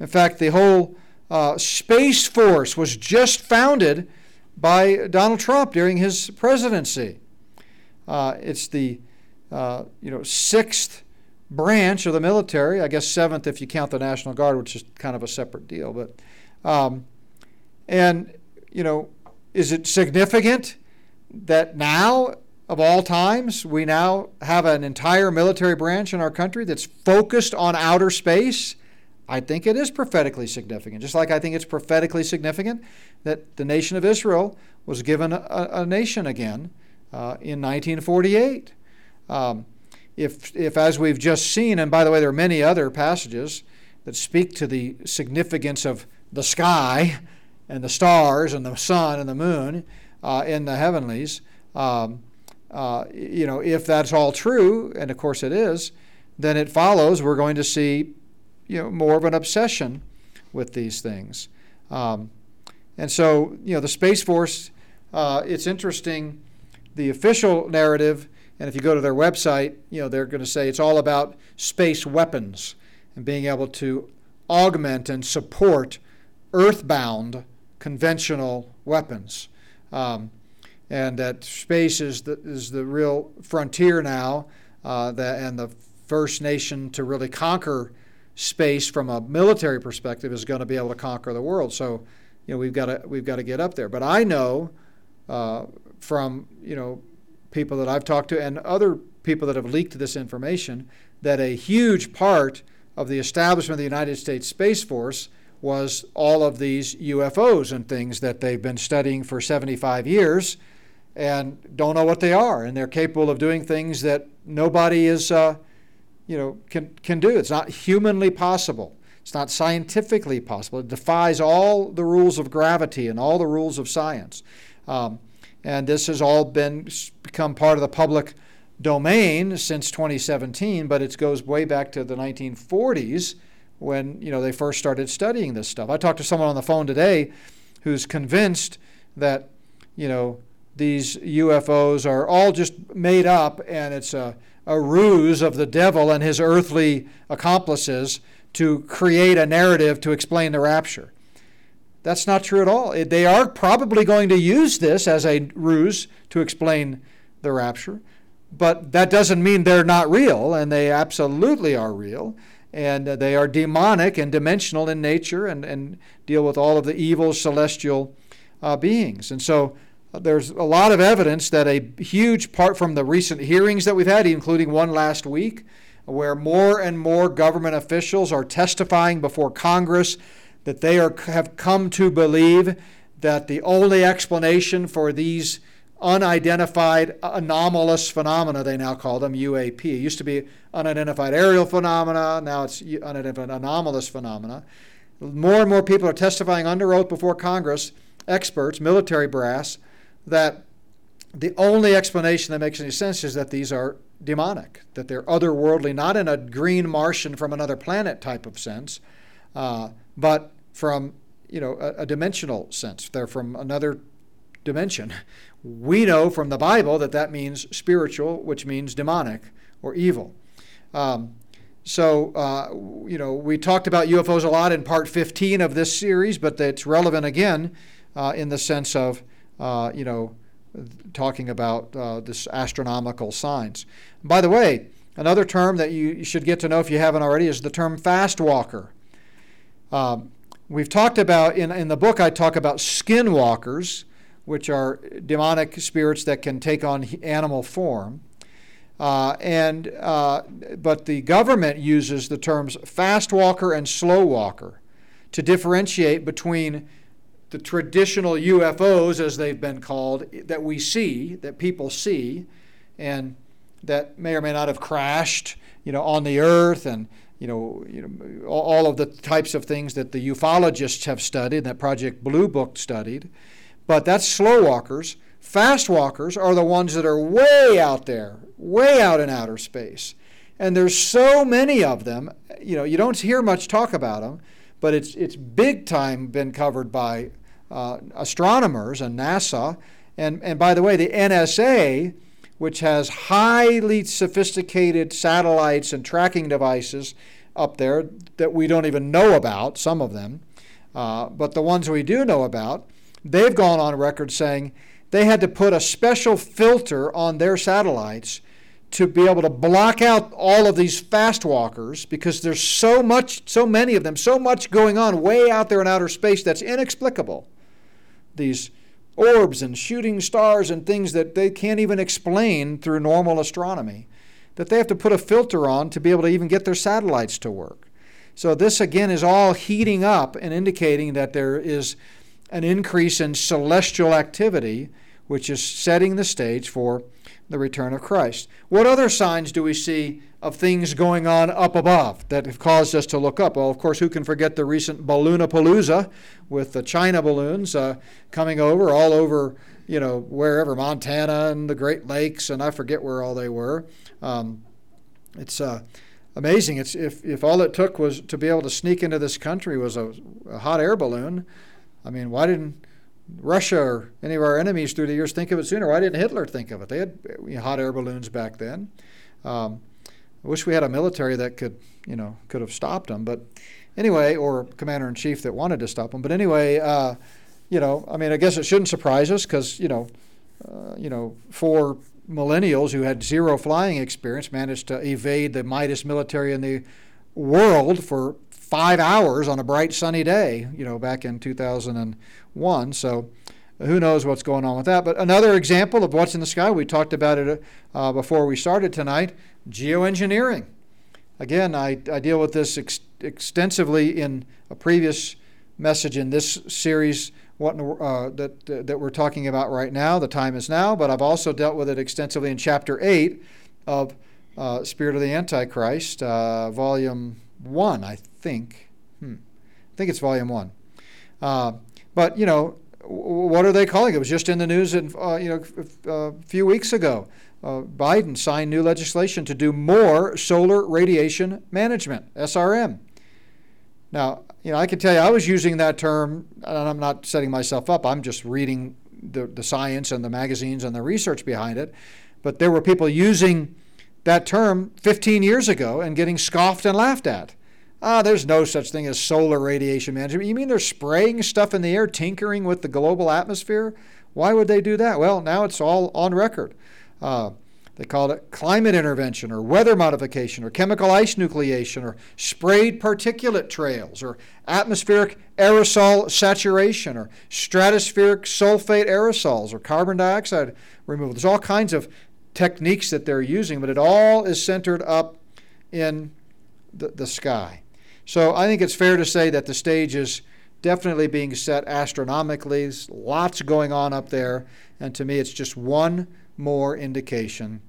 In fact, the whole uh, Space Force was just founded by Donald Trump during his presidency. Uh, it's the uh, you know sixth branch of the military. I guess seventh if you count the National Guard, which is kind of a separate deal. But um, and you know is it significant that now, of all times, we now have an entire military branch in our country that's focused on outer space? I think it is prophetically significant, just like I think it's prophetically significant that the nation of Israel was given a, a nation again uh, in 1948. Um, if, if, as we've just seen, and by the way, there are many other passages that speak to the significance of the sky and the stars and the sun and the moon uh, in the heavenlies, um, uh, you know, if that's all true, and of course it is, then it follows we're going to see, you know, more of an obsession with these things. Um, and so, you know, the Space Force, uh, it's interesting. The official narrative, and if you go to their website, you know, they're going to say it's all about space weapons and being able to augment and support earthbound conventional weapons. Um, and that space is the, is the real frontier now, uh, that, and the first nation to really conquer space from a military perspective is going to be able to conquer the world. So, you know, we've got to we've got to get up there. But I know uh, from you know people that I've talked to and other people that have leaked this information that a huge part of the establishment of the United States Space Force was all of these UFOs and things that they've been studying for 75 years and don't know what they are, and they're capable of doing things that nobody is, uh, you know, can can do. It's not humanly possible. It's not scientifically possible. It defies all the rules of gravity and all the rules of science. Um, and this has all been become part of the public domain since 2017, but it goes way back to the 1940s when you know they first started studying this stuff. I talked to someone on the phone today who's convinced that you know these UFOs are all just made up and it's a, a ruse of the devil and his earthly accomplices to create a narrative to explain the rapture. That's not true at all. They are probably going to use this as a ruse to explain the rapture, but that doesn't mean they're not real, and they absolutely are real. And they are demonic and dimensional in nature and, and deal with all of the evil celestial uh, beings. And so uh, there's a lot of evidence that a huge part from the recent hearings that we've had, including one last week, where more and more government officials are testifying before Congress that they are, have come to believe that the only explanation for these unidentified anomalous phenomena, they now call them UAP. It used to be unidentified aerial phenomena, now it's unidentified anomalous phenomena. More and more people are testifying under oath before Congress, experts, military brass, that the only explanation that makes any sense is that these are demonic, that they're otherworldly, not in a green Martian from another planet type of sense, uh, but from you know a, a dimensional sense. They're from another dimension. We know from the Bible that that means spiritual, which means demonic or evil. Um, so, uh, you know, we talked about UFOs a lot in part 15 of this series, but it's relevant again uh, in the sense of, uh, you know, talking about uh, this astronomical signs. By the way, another term that you should get to know if you haven't already is the term fast walker. Um, we've talked about, in, in the book, I talk about skinwalkers, which are demonic spirits that can take on animal form. Uh, and uh, but the government uses the terms fast walker and slow walker to differentiate between the traditional UFOs, as they've been called, that we see, that people see, and that may or may not have crashed, you know, on the Earth, and you know, you know, all of the types of things that the ufologists have studied, that Project Blue Book studied. But that's slow walkers. Fast walkers are the ones that are way out there, way out in outer space. And there's so many of them, you know, you don't hear much talk about them, but it's, it's big time been covered by uh, astronomers and NASA. And, and by the way, the NSA, which has highly sophisticated satellites and tracking devices up there that we don't even know about, some of them, uh, but the ones we do know about, they've gone on record saying they had to put a special filter on their satellites to be able to block out all of these fast walkers because there's so much, so many of them, so much going on way out there in outer space that's inexplicable. These orbs and shooting stars and things that they can't even explain through normal astronomy, that they have to put a filter on to be able to even get their satellites to work. So this again is all heating up and indicating that there is an increase in celestial activity, which is setting the stage for the return of Christ. What other signs do we see of things going on up above that have caused us to look up? Well, of course, who can forget the recent Balloonapalooza with the China balloons uh, coming over all over, you know, wherever, Montana and the Great Lakes, and I forget where all they were. Um, it's uh, amazing. It's if, if all it took was to be able to sneak into this country was a, a hot air balloon. I mean, why didn't Russia or any of our enemies through the years think of it sooner. Why didn't Hitler think of it? They had you know, hot air balloons back then. Um, I wish we had a military that could, you know, could have stopped them. But anyway, or commander in chief that wanted to stop them. But anyway, uh, you know, I mean, I guess it shouldn't surprise us because you know, uh, you know, four millennials who had zero flying experience managed to evade the mightiest military in the world for five hours on a bright sunny day, you know, back in 2001. So who knows what's going on with that. But another example of what's in the sky, we talked about it uh, before we started tonight geoengineering. Again, I, I deal with this ex- extensively in a previous message in this series what, uh, that, that we're talking about right now. The time is now, but I've also dealt with it extensively in chapter 8 of uh, Spirit of the Antichrist, uh, volume 1, I think. Hmm. I think it's volume one. Uh, but you know, what are they calling it? It was just in the news, in, uh, you know, a few weeks ago. Uh, Biden signed new legislation to do more solar radiation management (SRM). Now, you know, I can tell you, I was using that term, and I'm not setting myself up. I'm just reading the, the science and the magazines and the research behind it. But there were people using that term 15 years ago and getting scoffed and laughed at. Ah, there's no such thing as solar radiation management. You mean they're spraying stuff in the air, tinkering with the global atmosphere? Why would they do that? Well, now it's all on record. Uh, they called it climate intervention or weather modification or chemical ice nucleation or sprayed particulate trails or atmospheric aerosol saturation or stratospheric sulfate aerosols or carbon dioxide removal. There's all kinds of techniques that they're using, but it all is centered up in the, the sky. So I think it's fair to say that the stage is definitely being set astronomically. There's lots going on up there, and to me, it's just one more indication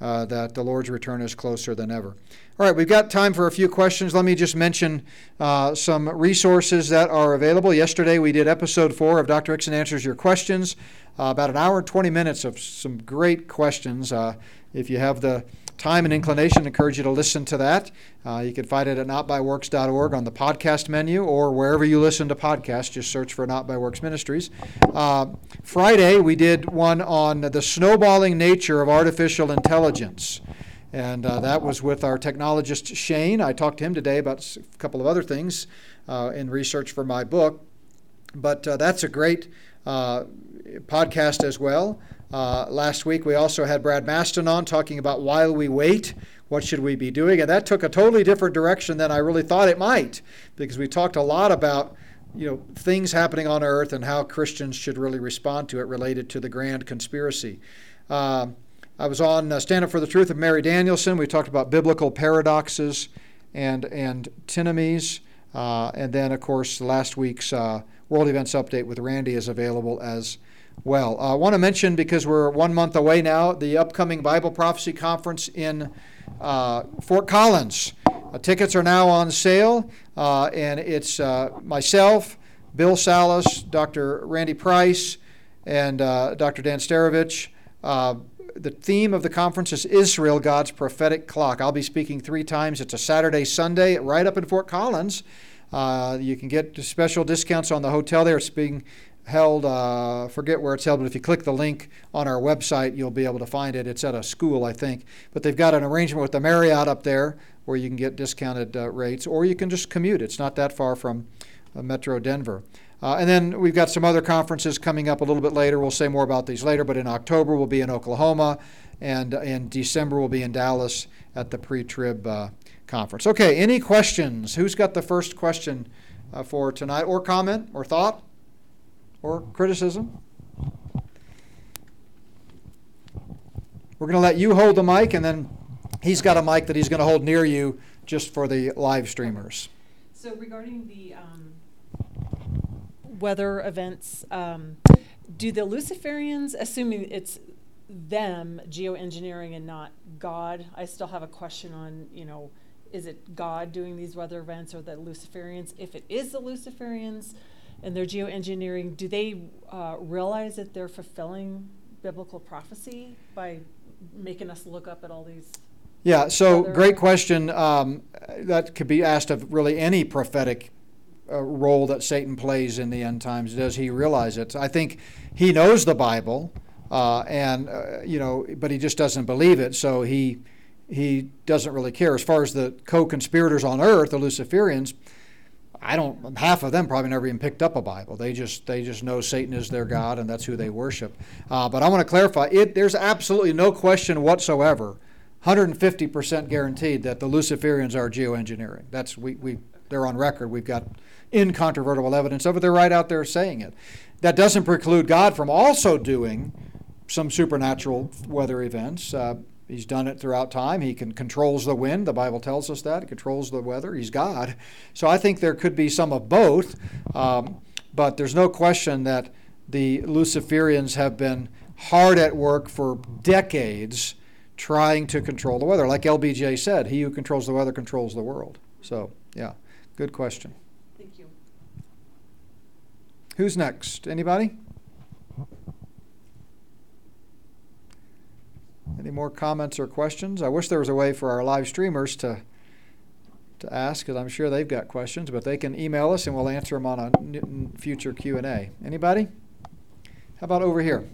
uh, that the Lord's return is closer than ever. All right, we've got time for a few questions. Let me just mention uh, some resources that are available. Yesterday, we did episode four of Dr. Hixson Answers Your Questions. Uh, about an hour and 20 minutes of some great questions. Uh, if you have the time and inclination, I encourage you to listen to that. Uh, you can find it at notbyworks.org on the podcast menu or wherever you listen to podcasts. Just search for Not by Works Ministries. Uh, Friday, we did one on the snowballing nature of artificial intelligence. And uh, that was with our technologist Shane. I talked to him today about a couple of other things uh, in research for my book. But uh, that's a great uh, podcast as well. Uh, last week we also had Brad Maston on talking about while we wait, what should we be doing? And that took a totally different direction than I really thought it might, because we talked a lot about you know things happening on earth and how Christians should really respond to it related to the grand conspiracy. Uh, I was on uh, Stand Up for the Truth of Mary Danielson. We talked about biblical paradoxes and and antinomies. Uh, and then, of course, last week's uh, World Events Update with Randy is available as well. Uh, I want to mention, because we're one month away now, the upcoming Bible Prophecy Conference in uh, Fort Collins. Uh, tickets are now on sale, and it's myself, Bill Salus, Dr. Randy Price, and Dr. Dan Starevich. The theme of the conference is Israel, God's prophetic clock. I'll be speaking three times. It's a Saturday, Sunday, right up in Fort Collins. Uh, you can get special discounts on the hotel there. It's being held, uh, forget where it's held, but if you click the link on our website, you'll be able to find it. It's at a school, I think. But they've got an arrangement with the Marriott up there where you can get discounted uh, rates, or you can just commute. It's not that far from uh, Metro Denver. Uh, and then we've got some other conferences coming up a little bit later. We'll say more about these later, but in October we'll be in Oklahoma, and in December we'll be in Dallas at the pre trib uh, conference. Okay, any questions? Who's got the first question uh, for tonight, or comment, or thought, or criticism? We're going to let you hold the mic, and then he's got a mic that he's going to hold near you just for the live streamers. So regarding the um, weather events, um, do the Luciferians, assuming it's them geoengineering and not God, I still have a question on, you know, is it God doing these weather events or the Luciferians? If it is the Luciferians and they're geoengineering, do they uh, realize that they're fulfilling biblical prophecy by making us look up at all these? Yeah, so great question. Um, that could be asked of really any prophetic role that Satan plays in the end times. Does he realize it? I think he knows the Bible, uh, and uh, you know, but he just doesn't believe it. So he he doesn't really care. As far as the co-conspirators on earth, the Luciferians, I don't. Half of them probably never even picked up a Bible. They just they just know Satan is their god and that's who they worship. Uh, but I want to clarify: it there's absolutely no question whatsoever, 150% guaranteed that the Luciferians are geoengineering. That's we we they're on record. We've got incontrovertible evidence of it. They're right out there saying it. That doesn't preclude God from also doing some supernatural weather events. Uh, he's done it throughout time. He can controls the wind. The Bible tells us that. He controls the weather. He's God. So I think there could be some of both. Um, but there's no question that the Luciferians have been hard at work for decades trying to control the weather. Like LBJ said, he who controls the weather controls the world. So, yeah, good question. Thank you. Who's next? Anybody? Any more comments or questions? I wish there was a way for our live streamers to to ask, because I'm sure they've got questions, but they can email us and we'll answer them on a future Q and A. Anybody? How about over here?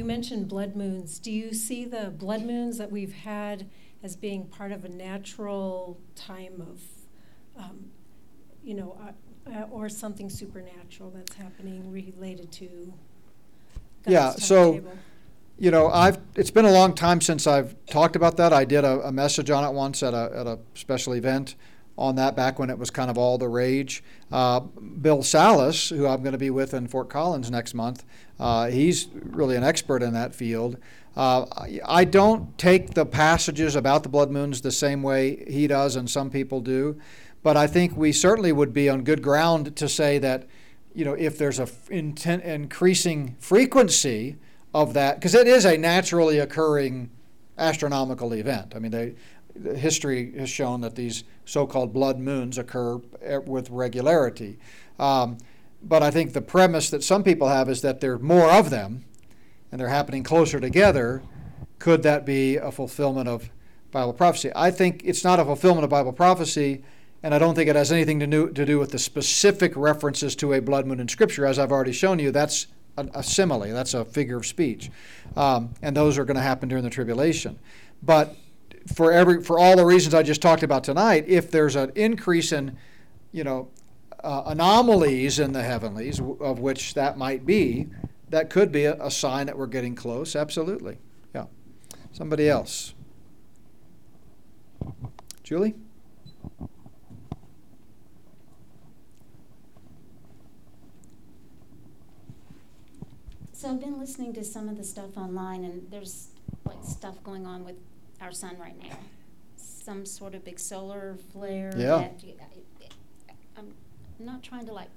You mentioned blood moons. Do you see the blood moons that we've had as being part of a natural time of, um, you know, uh, uh, or something supernatural that's happening related to God's Yeah, so- timetable? You know, I've it's been a long time since I've talked about that. I did a, a message on it once at a at a special event on that back when it was kind of all the rage. Uh, Bill Salus, who I'm going to be with in Fort Collins next month, uh, he's really an expert in that field. Uh, I- don't take the passages about the blood moons the same way he does, and some people do, but I think we certainly would be on good ground to say that, you know, if there's a f- increasing frequency of that, because it is a naturally occurring astronomical event. I mean, they, the history has shown that these so-called blood moons occur eh, with regularity. Um, but I think the premise that some people have is that there are more of them, and they're happening closer together. Could that be a fulfillment of Bible prophecy? I think it's not a fulfillment of Bible prophecy, and I don't think it has anything to do, to do with the specific references to a blood moon in Scripture. As I've already shown you, that's a, simile, that's a figure of speech. Um, and those are going to happen during the tribulation. But for every for all the reasons I just talked about tonight, if there's an increase in, you know, uh, anomalies in the heavenlies, w- of which that might be, that could be a, a sign that we're getting close. Absolutely, yeah. Somebody else. Julie. So I've been listening to some of the stuff online, and there's like stuff going on with our sun right now. Some sort of big solar flare. Yeah. that- I'm not trying to like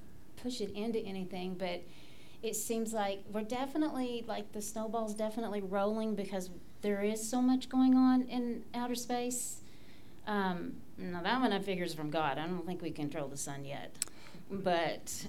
push it into anything, but it seems like we're definitely like the snowball's definitely rolling because there is so much going on in outer space. Um, now that one I figure is from God. I don't think we control the sun yet, but.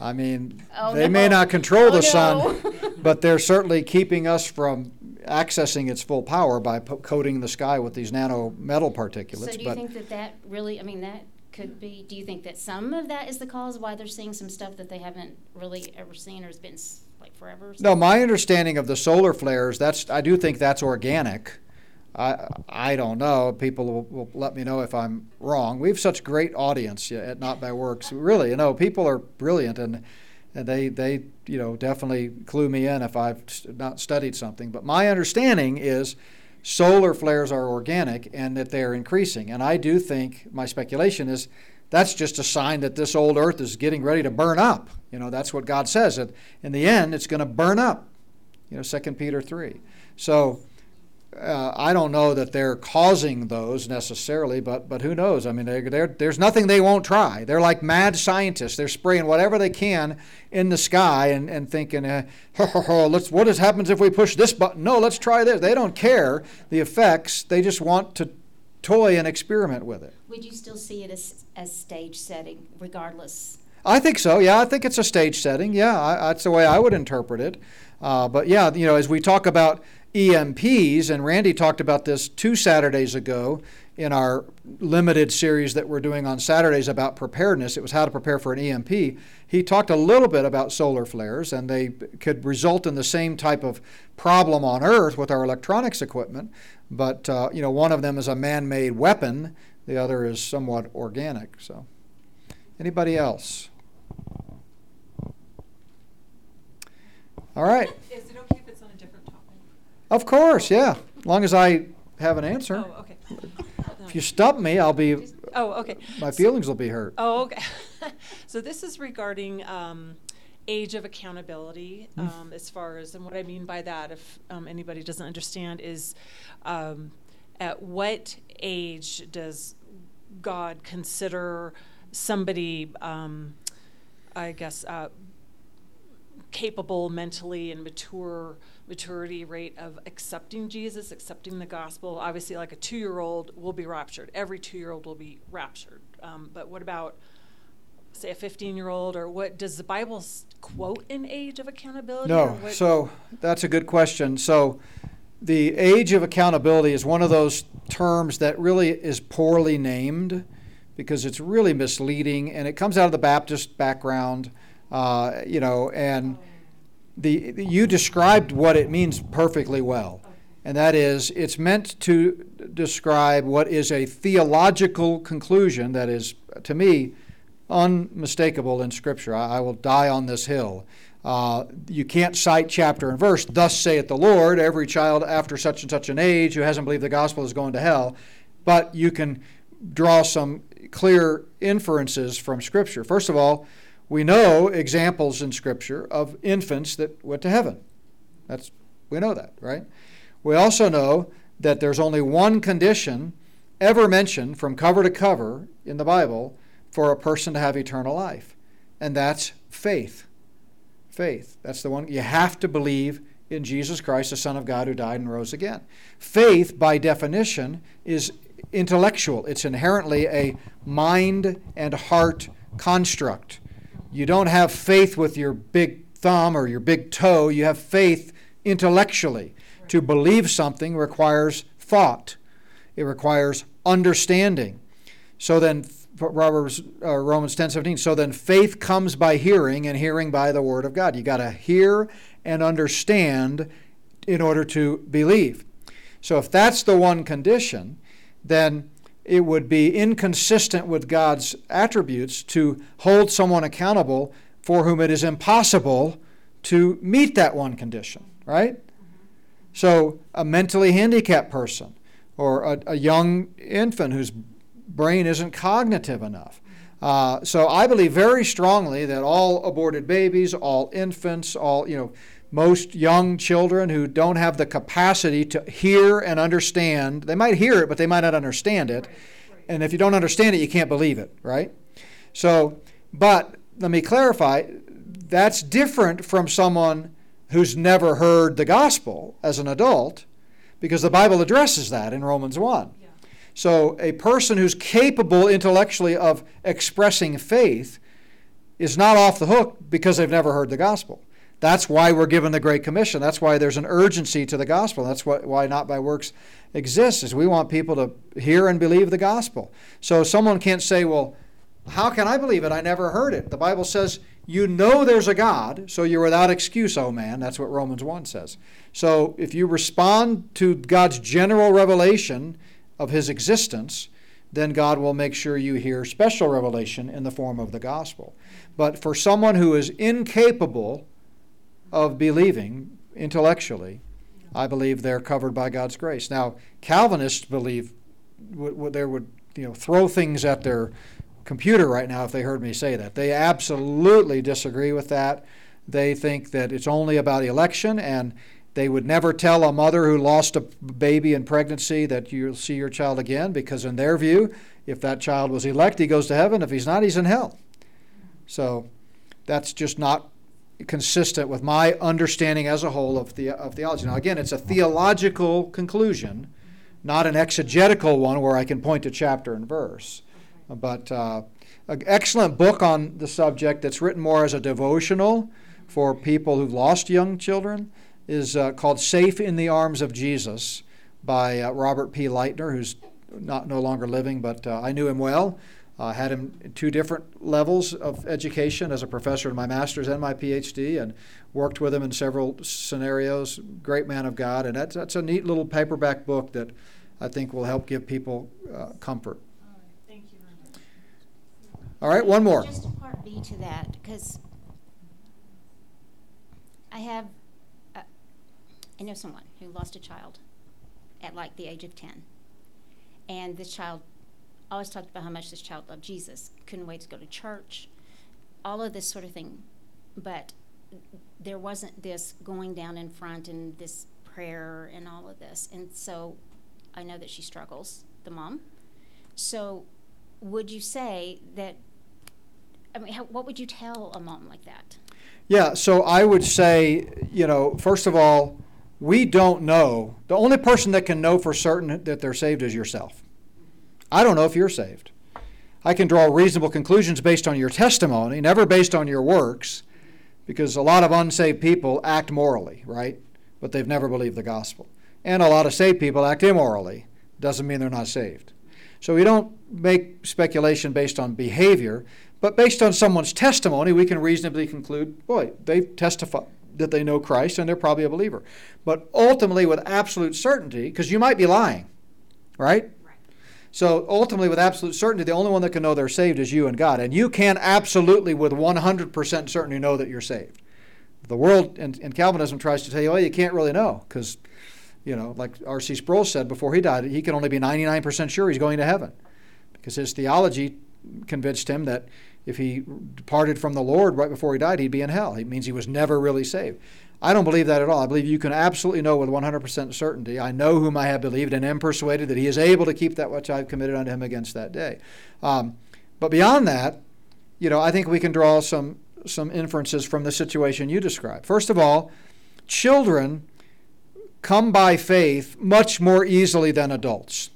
I mean, Oh, they may not control Oh, the sun, but they're certainly keeping us from accessing its full power by po- coating the sky with these nano metal particulates. So do you but think that that really, I mean, that could be, do you think that some of that is the cause why they're seeing some stuff that they haven't really ever seen or has been like forever? no, my understanding of the solar flares, that's I do think that's organic. I I don't know. People will, will let me know if I'm wrong. We have such great audience at Not by Works. Really, you know, people are brilliant and and they they you know definitely clue me in if I've not studied something. But my understanding is solar flares are organic and that they're increasing. And I do think my speculation is that's just a sign that this old earth is getting ready to burn up. You know, that's what God says. That in the end, it's going to burn up. You know, 2 Peter 3. So uh, I don't know that they're causing those necessarily, but but who knows? I mean, they're, they're, there's nothing they won't try. They're like mad scientists. They're spraying whatever they can in the sky and, and thinking, uh, let's what happens if we push this button? No, let's try this. They don't care the effects. They just want to toy and experiment with it. Would you still see it as, as stage setting, regardless? I think so. Yeah, I think it's a stage setting. Yeah, I, that's the way I would interpret it. Uh, but yeah, you know, as we talk about EMPs, and Randy talked about this two Saturdays ago in our limited series that we're doing on Saturdays about preparedness. It was how to prepare for an EMP. He talked a little bit about solar flares, and they could result in the same type of problem on Earth with our electronics equipment. But uh, you know, one of them is a man-made weapon. The other is somewhat organic. So, anybody else? All right. Is it okay if it's on a different topic? Of course, yeah. As long as I have an answer. Oh, okay. If you stump me, I'll be. Oh, okay. My feelings will be hurt. Oh, okay. so this is regarding um, age of accountability, Hmm. um, as far as, and what I mean by that, if um, anybody doesn't understand, is um, at what age does God consider somebody, um, I guess, uh, capable mentally and mature maturity rate of accepting Jesus, accepting the gospel. Obviously, like a two-year-old will be raptured. Every two-year-old will be raptured. Um, but what about, say, a 15-year-old, or what does the Bible quote an age of accountability? No. So that's a good question. So the age of accountability is one of those terms that really is poorly named because it's really misleading and it comes out of the Baptist background, uh, you know, and the, you described what it means perfectly well. And that is, it's meant to describe what is a theological conclusion that is, to me, unmistakable in Scripture. I, I will die on this hill. Uh, you can't cite chapter and verse, thus saith the Lord, every child after such and such an age who hasn't believed the gospel is going to hell. But you can draw some clear inferences from Scripture. First of all, we know examples in Scripture of infants that went to heaven. That's we know that, right? We also know that there's only one condition ever mentioned from cover to cover in the Bible for a person to have eternal life, and that's faith. Faith. That's the one you have to believe in Jesus Christ, the Son of God who died and rose again. Faith, by definition, is intellectual. It's inherently a mind and heart construct. You don't have faith with your big thumb or your big toe. You have faith intellectually. To believe something requires thought, it requires understanding. So then, Proverbs, uh, Romans 10 17, so then faith comes by hearing, and hearing by the word of God. You got to hear and understand in order to believe. So if that's the one condition, then it would be inconsistent with God's attributes to hold someone accountable for whom it is impossible to meet that one condition, right? So, a mentally handicapped person or a, a young infant whose brain isn't cognitive enough. Uh, so, I believe very strongly that all aborted babies, all infants, all, you know, most young children who don't have the capacity to hear and understand, they might hear it, but they might not understand it. And if you don't understand it, you can't believe it, right? So, but let me clarify that's different from someone who's never heard the gospel as an adult, because the Bible addresses that in Romans 1. So, a person who's capable intellectually of expressing faith is not off the hook because they've never heard the gospel. That's why we're given the Great Commission. That's why there's an urgency to the gospel. That's what, why Not by Works exists, is we want people to hear and believe the gospel. So someone can't say, well, how can I believe it? I never heard it. The Bible says, you know there's a God, so you're without excuse, oh man. That's what Romans 1 says. So if you respond to God's general revelation of his existence, then God will make sure you hear special revelation in the form of the gospel. But for someone who is incapable of believing intellectually, I believe they're covered by God's grace. Now, Calvinists believe w- w- they would you know throw things at their computer right now if they heard me say that. They absolutely disagree with that. They think that it's only about election and They would never tell a mother who lost a baby in pregnancy that you'll see your child again because, in their view, if that child was elect, he goes to heaven. If he's not, he's in hell. So that's just not consistent with my understanding as a whole of, the, of theology. Now, again, it's a theological conclusion, not an exegetical one where I can point to chapter and verse. But uh, an excellent book on the subject that's written more as a devotional for people who've lost young children is uh, called Safe in the Arms of Jesus by uh, Robert P. Lightner, who's not no longer living, but uh, I knew him well. Uh, had him in two different levels of education as a professor in my master's and my PhD, and worked with him in several scenarios. Great man of God, and that's, that's a neat little paperback book that I think will help give people uh, comfort. Thank you. All right, one more. Just a part B to that, because I have, uh, I know someone who lost a child at like the age of 10. And this child always talked about how much this child loved Jesus, couldn't wait to go to church, all of this sort of thing. But there wasn't this going down in front and this prayer and all of this. And so I know that she struggles, the mom. So would you say that, I mean, how, what would you tell a mom like that? Yeah, so I would say, you know, first of all, we don't know. The only person that can know for certain that they're saved is yourself. I don't know if you're saved. I can draw reasonable conclusions based on your testimony, never based on your works, because a lot of unsaved people act morally, right? But they've never believed the gospel. And a lot of saved people act immorally. Doesn't mean they're not saved. So we don't make speculation based on behavior, but based on someone's testimony, we can reasonably conclude, boy, they've testified that they know Christ and they're probably a believer. But ultimately, with absolute certainty, because you might be lying, right? So ultimately, with absolute certainty, the only one that can know they're saved is you and God. And you can absolutely, with 100% certainty, know that you're saved. The world and, Calvinism tries to tell you, oh, you can't really know because, you know, like R.C. Sproul said before he died, he can only be 99% sure he's going to heaven because his theology convinced him that if he departed from the Lord right before he died, he'd be in hell. It means he was never really saved. I don't believe that at all. I believe you can absolutely know with 100% certainty. I know whom I have believed and am persuaded that he is able to keep that which I have committed unto him against that day. Um, but beyond that, you know, I think we can draw some some inferences from the situation you described. First of all, children come by faith much more easily than adults.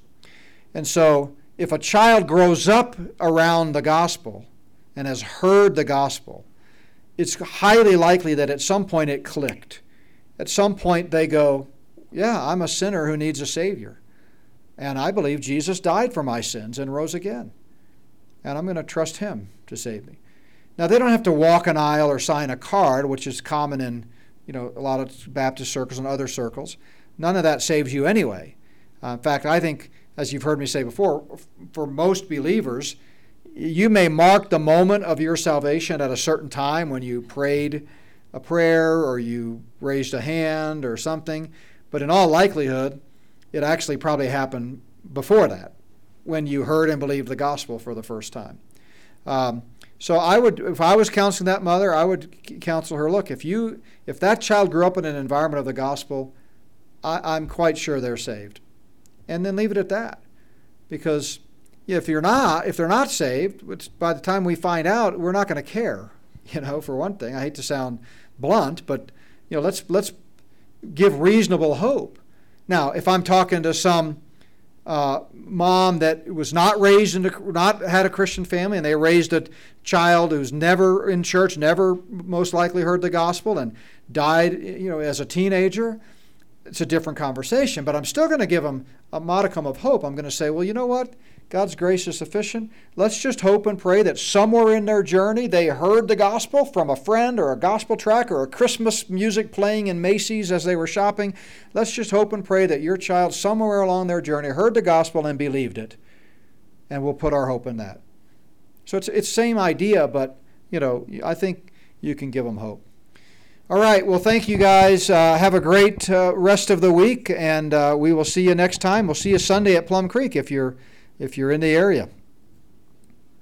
And so, if a child grows up around the gospel and has heard the gospel, it's highly likely that at some point it clicked. At some point they go, Yeah, I'm a sinner who needs a Savior. And I believe Jesus died for my sins and rose again. And I'm going to trust Him to save me. Now, they don't have to walk an aisle or sign a card, which is common in you know, a lot of Baptist circles and other circles. None of that saves you anyway. Uh, in fact, I think, as you've heard me say before, for most believers, you may mark the moment of your salvation at a certain time when you prayed a prayer or you raised a hand or something, but in all likelihood, it actually probably happened before that when you heard and believed the gospel for the first time. Um, so I would, if I was counseling that mother, I would counsel her: Look, if you, if that child grew up in an environment of the gospel, I, I'm quite sure they're saved, and then leave it at that, because if you're not, if they're not saved, which by the time we find out, we're not going to care. You know, for one thing, I hate to sound blunt, but you know, let's let's give reasonable hope. Now, if I'm talking to some uh, mom that was not raised in a, not had a Christian family, and they raised a child who's never in church, never most likely heard the gospel, and died, you know, as a teenager, it's a different conversation. But I'm still going to give them a modicum of hope. I'm going to say, well, you know what? God's grace is sufficient. Let's just hope and pray that somewhere in their journey they heard the gospel from a friend or a gospel track or a Christmas music playing in Macy's as they were shopping. Let's just hope and pray that your child somewhere along their journey heard the gospel and believed it. And we'll put our hope in that. So it's it's same idea, but you know, I think you can give them hope. All right. Well, thank you guys. Uh, have a great uh, rest of the week, and uh, we will see you next time. We'll see you Sunday at Plum Creek if you're if you're in the area.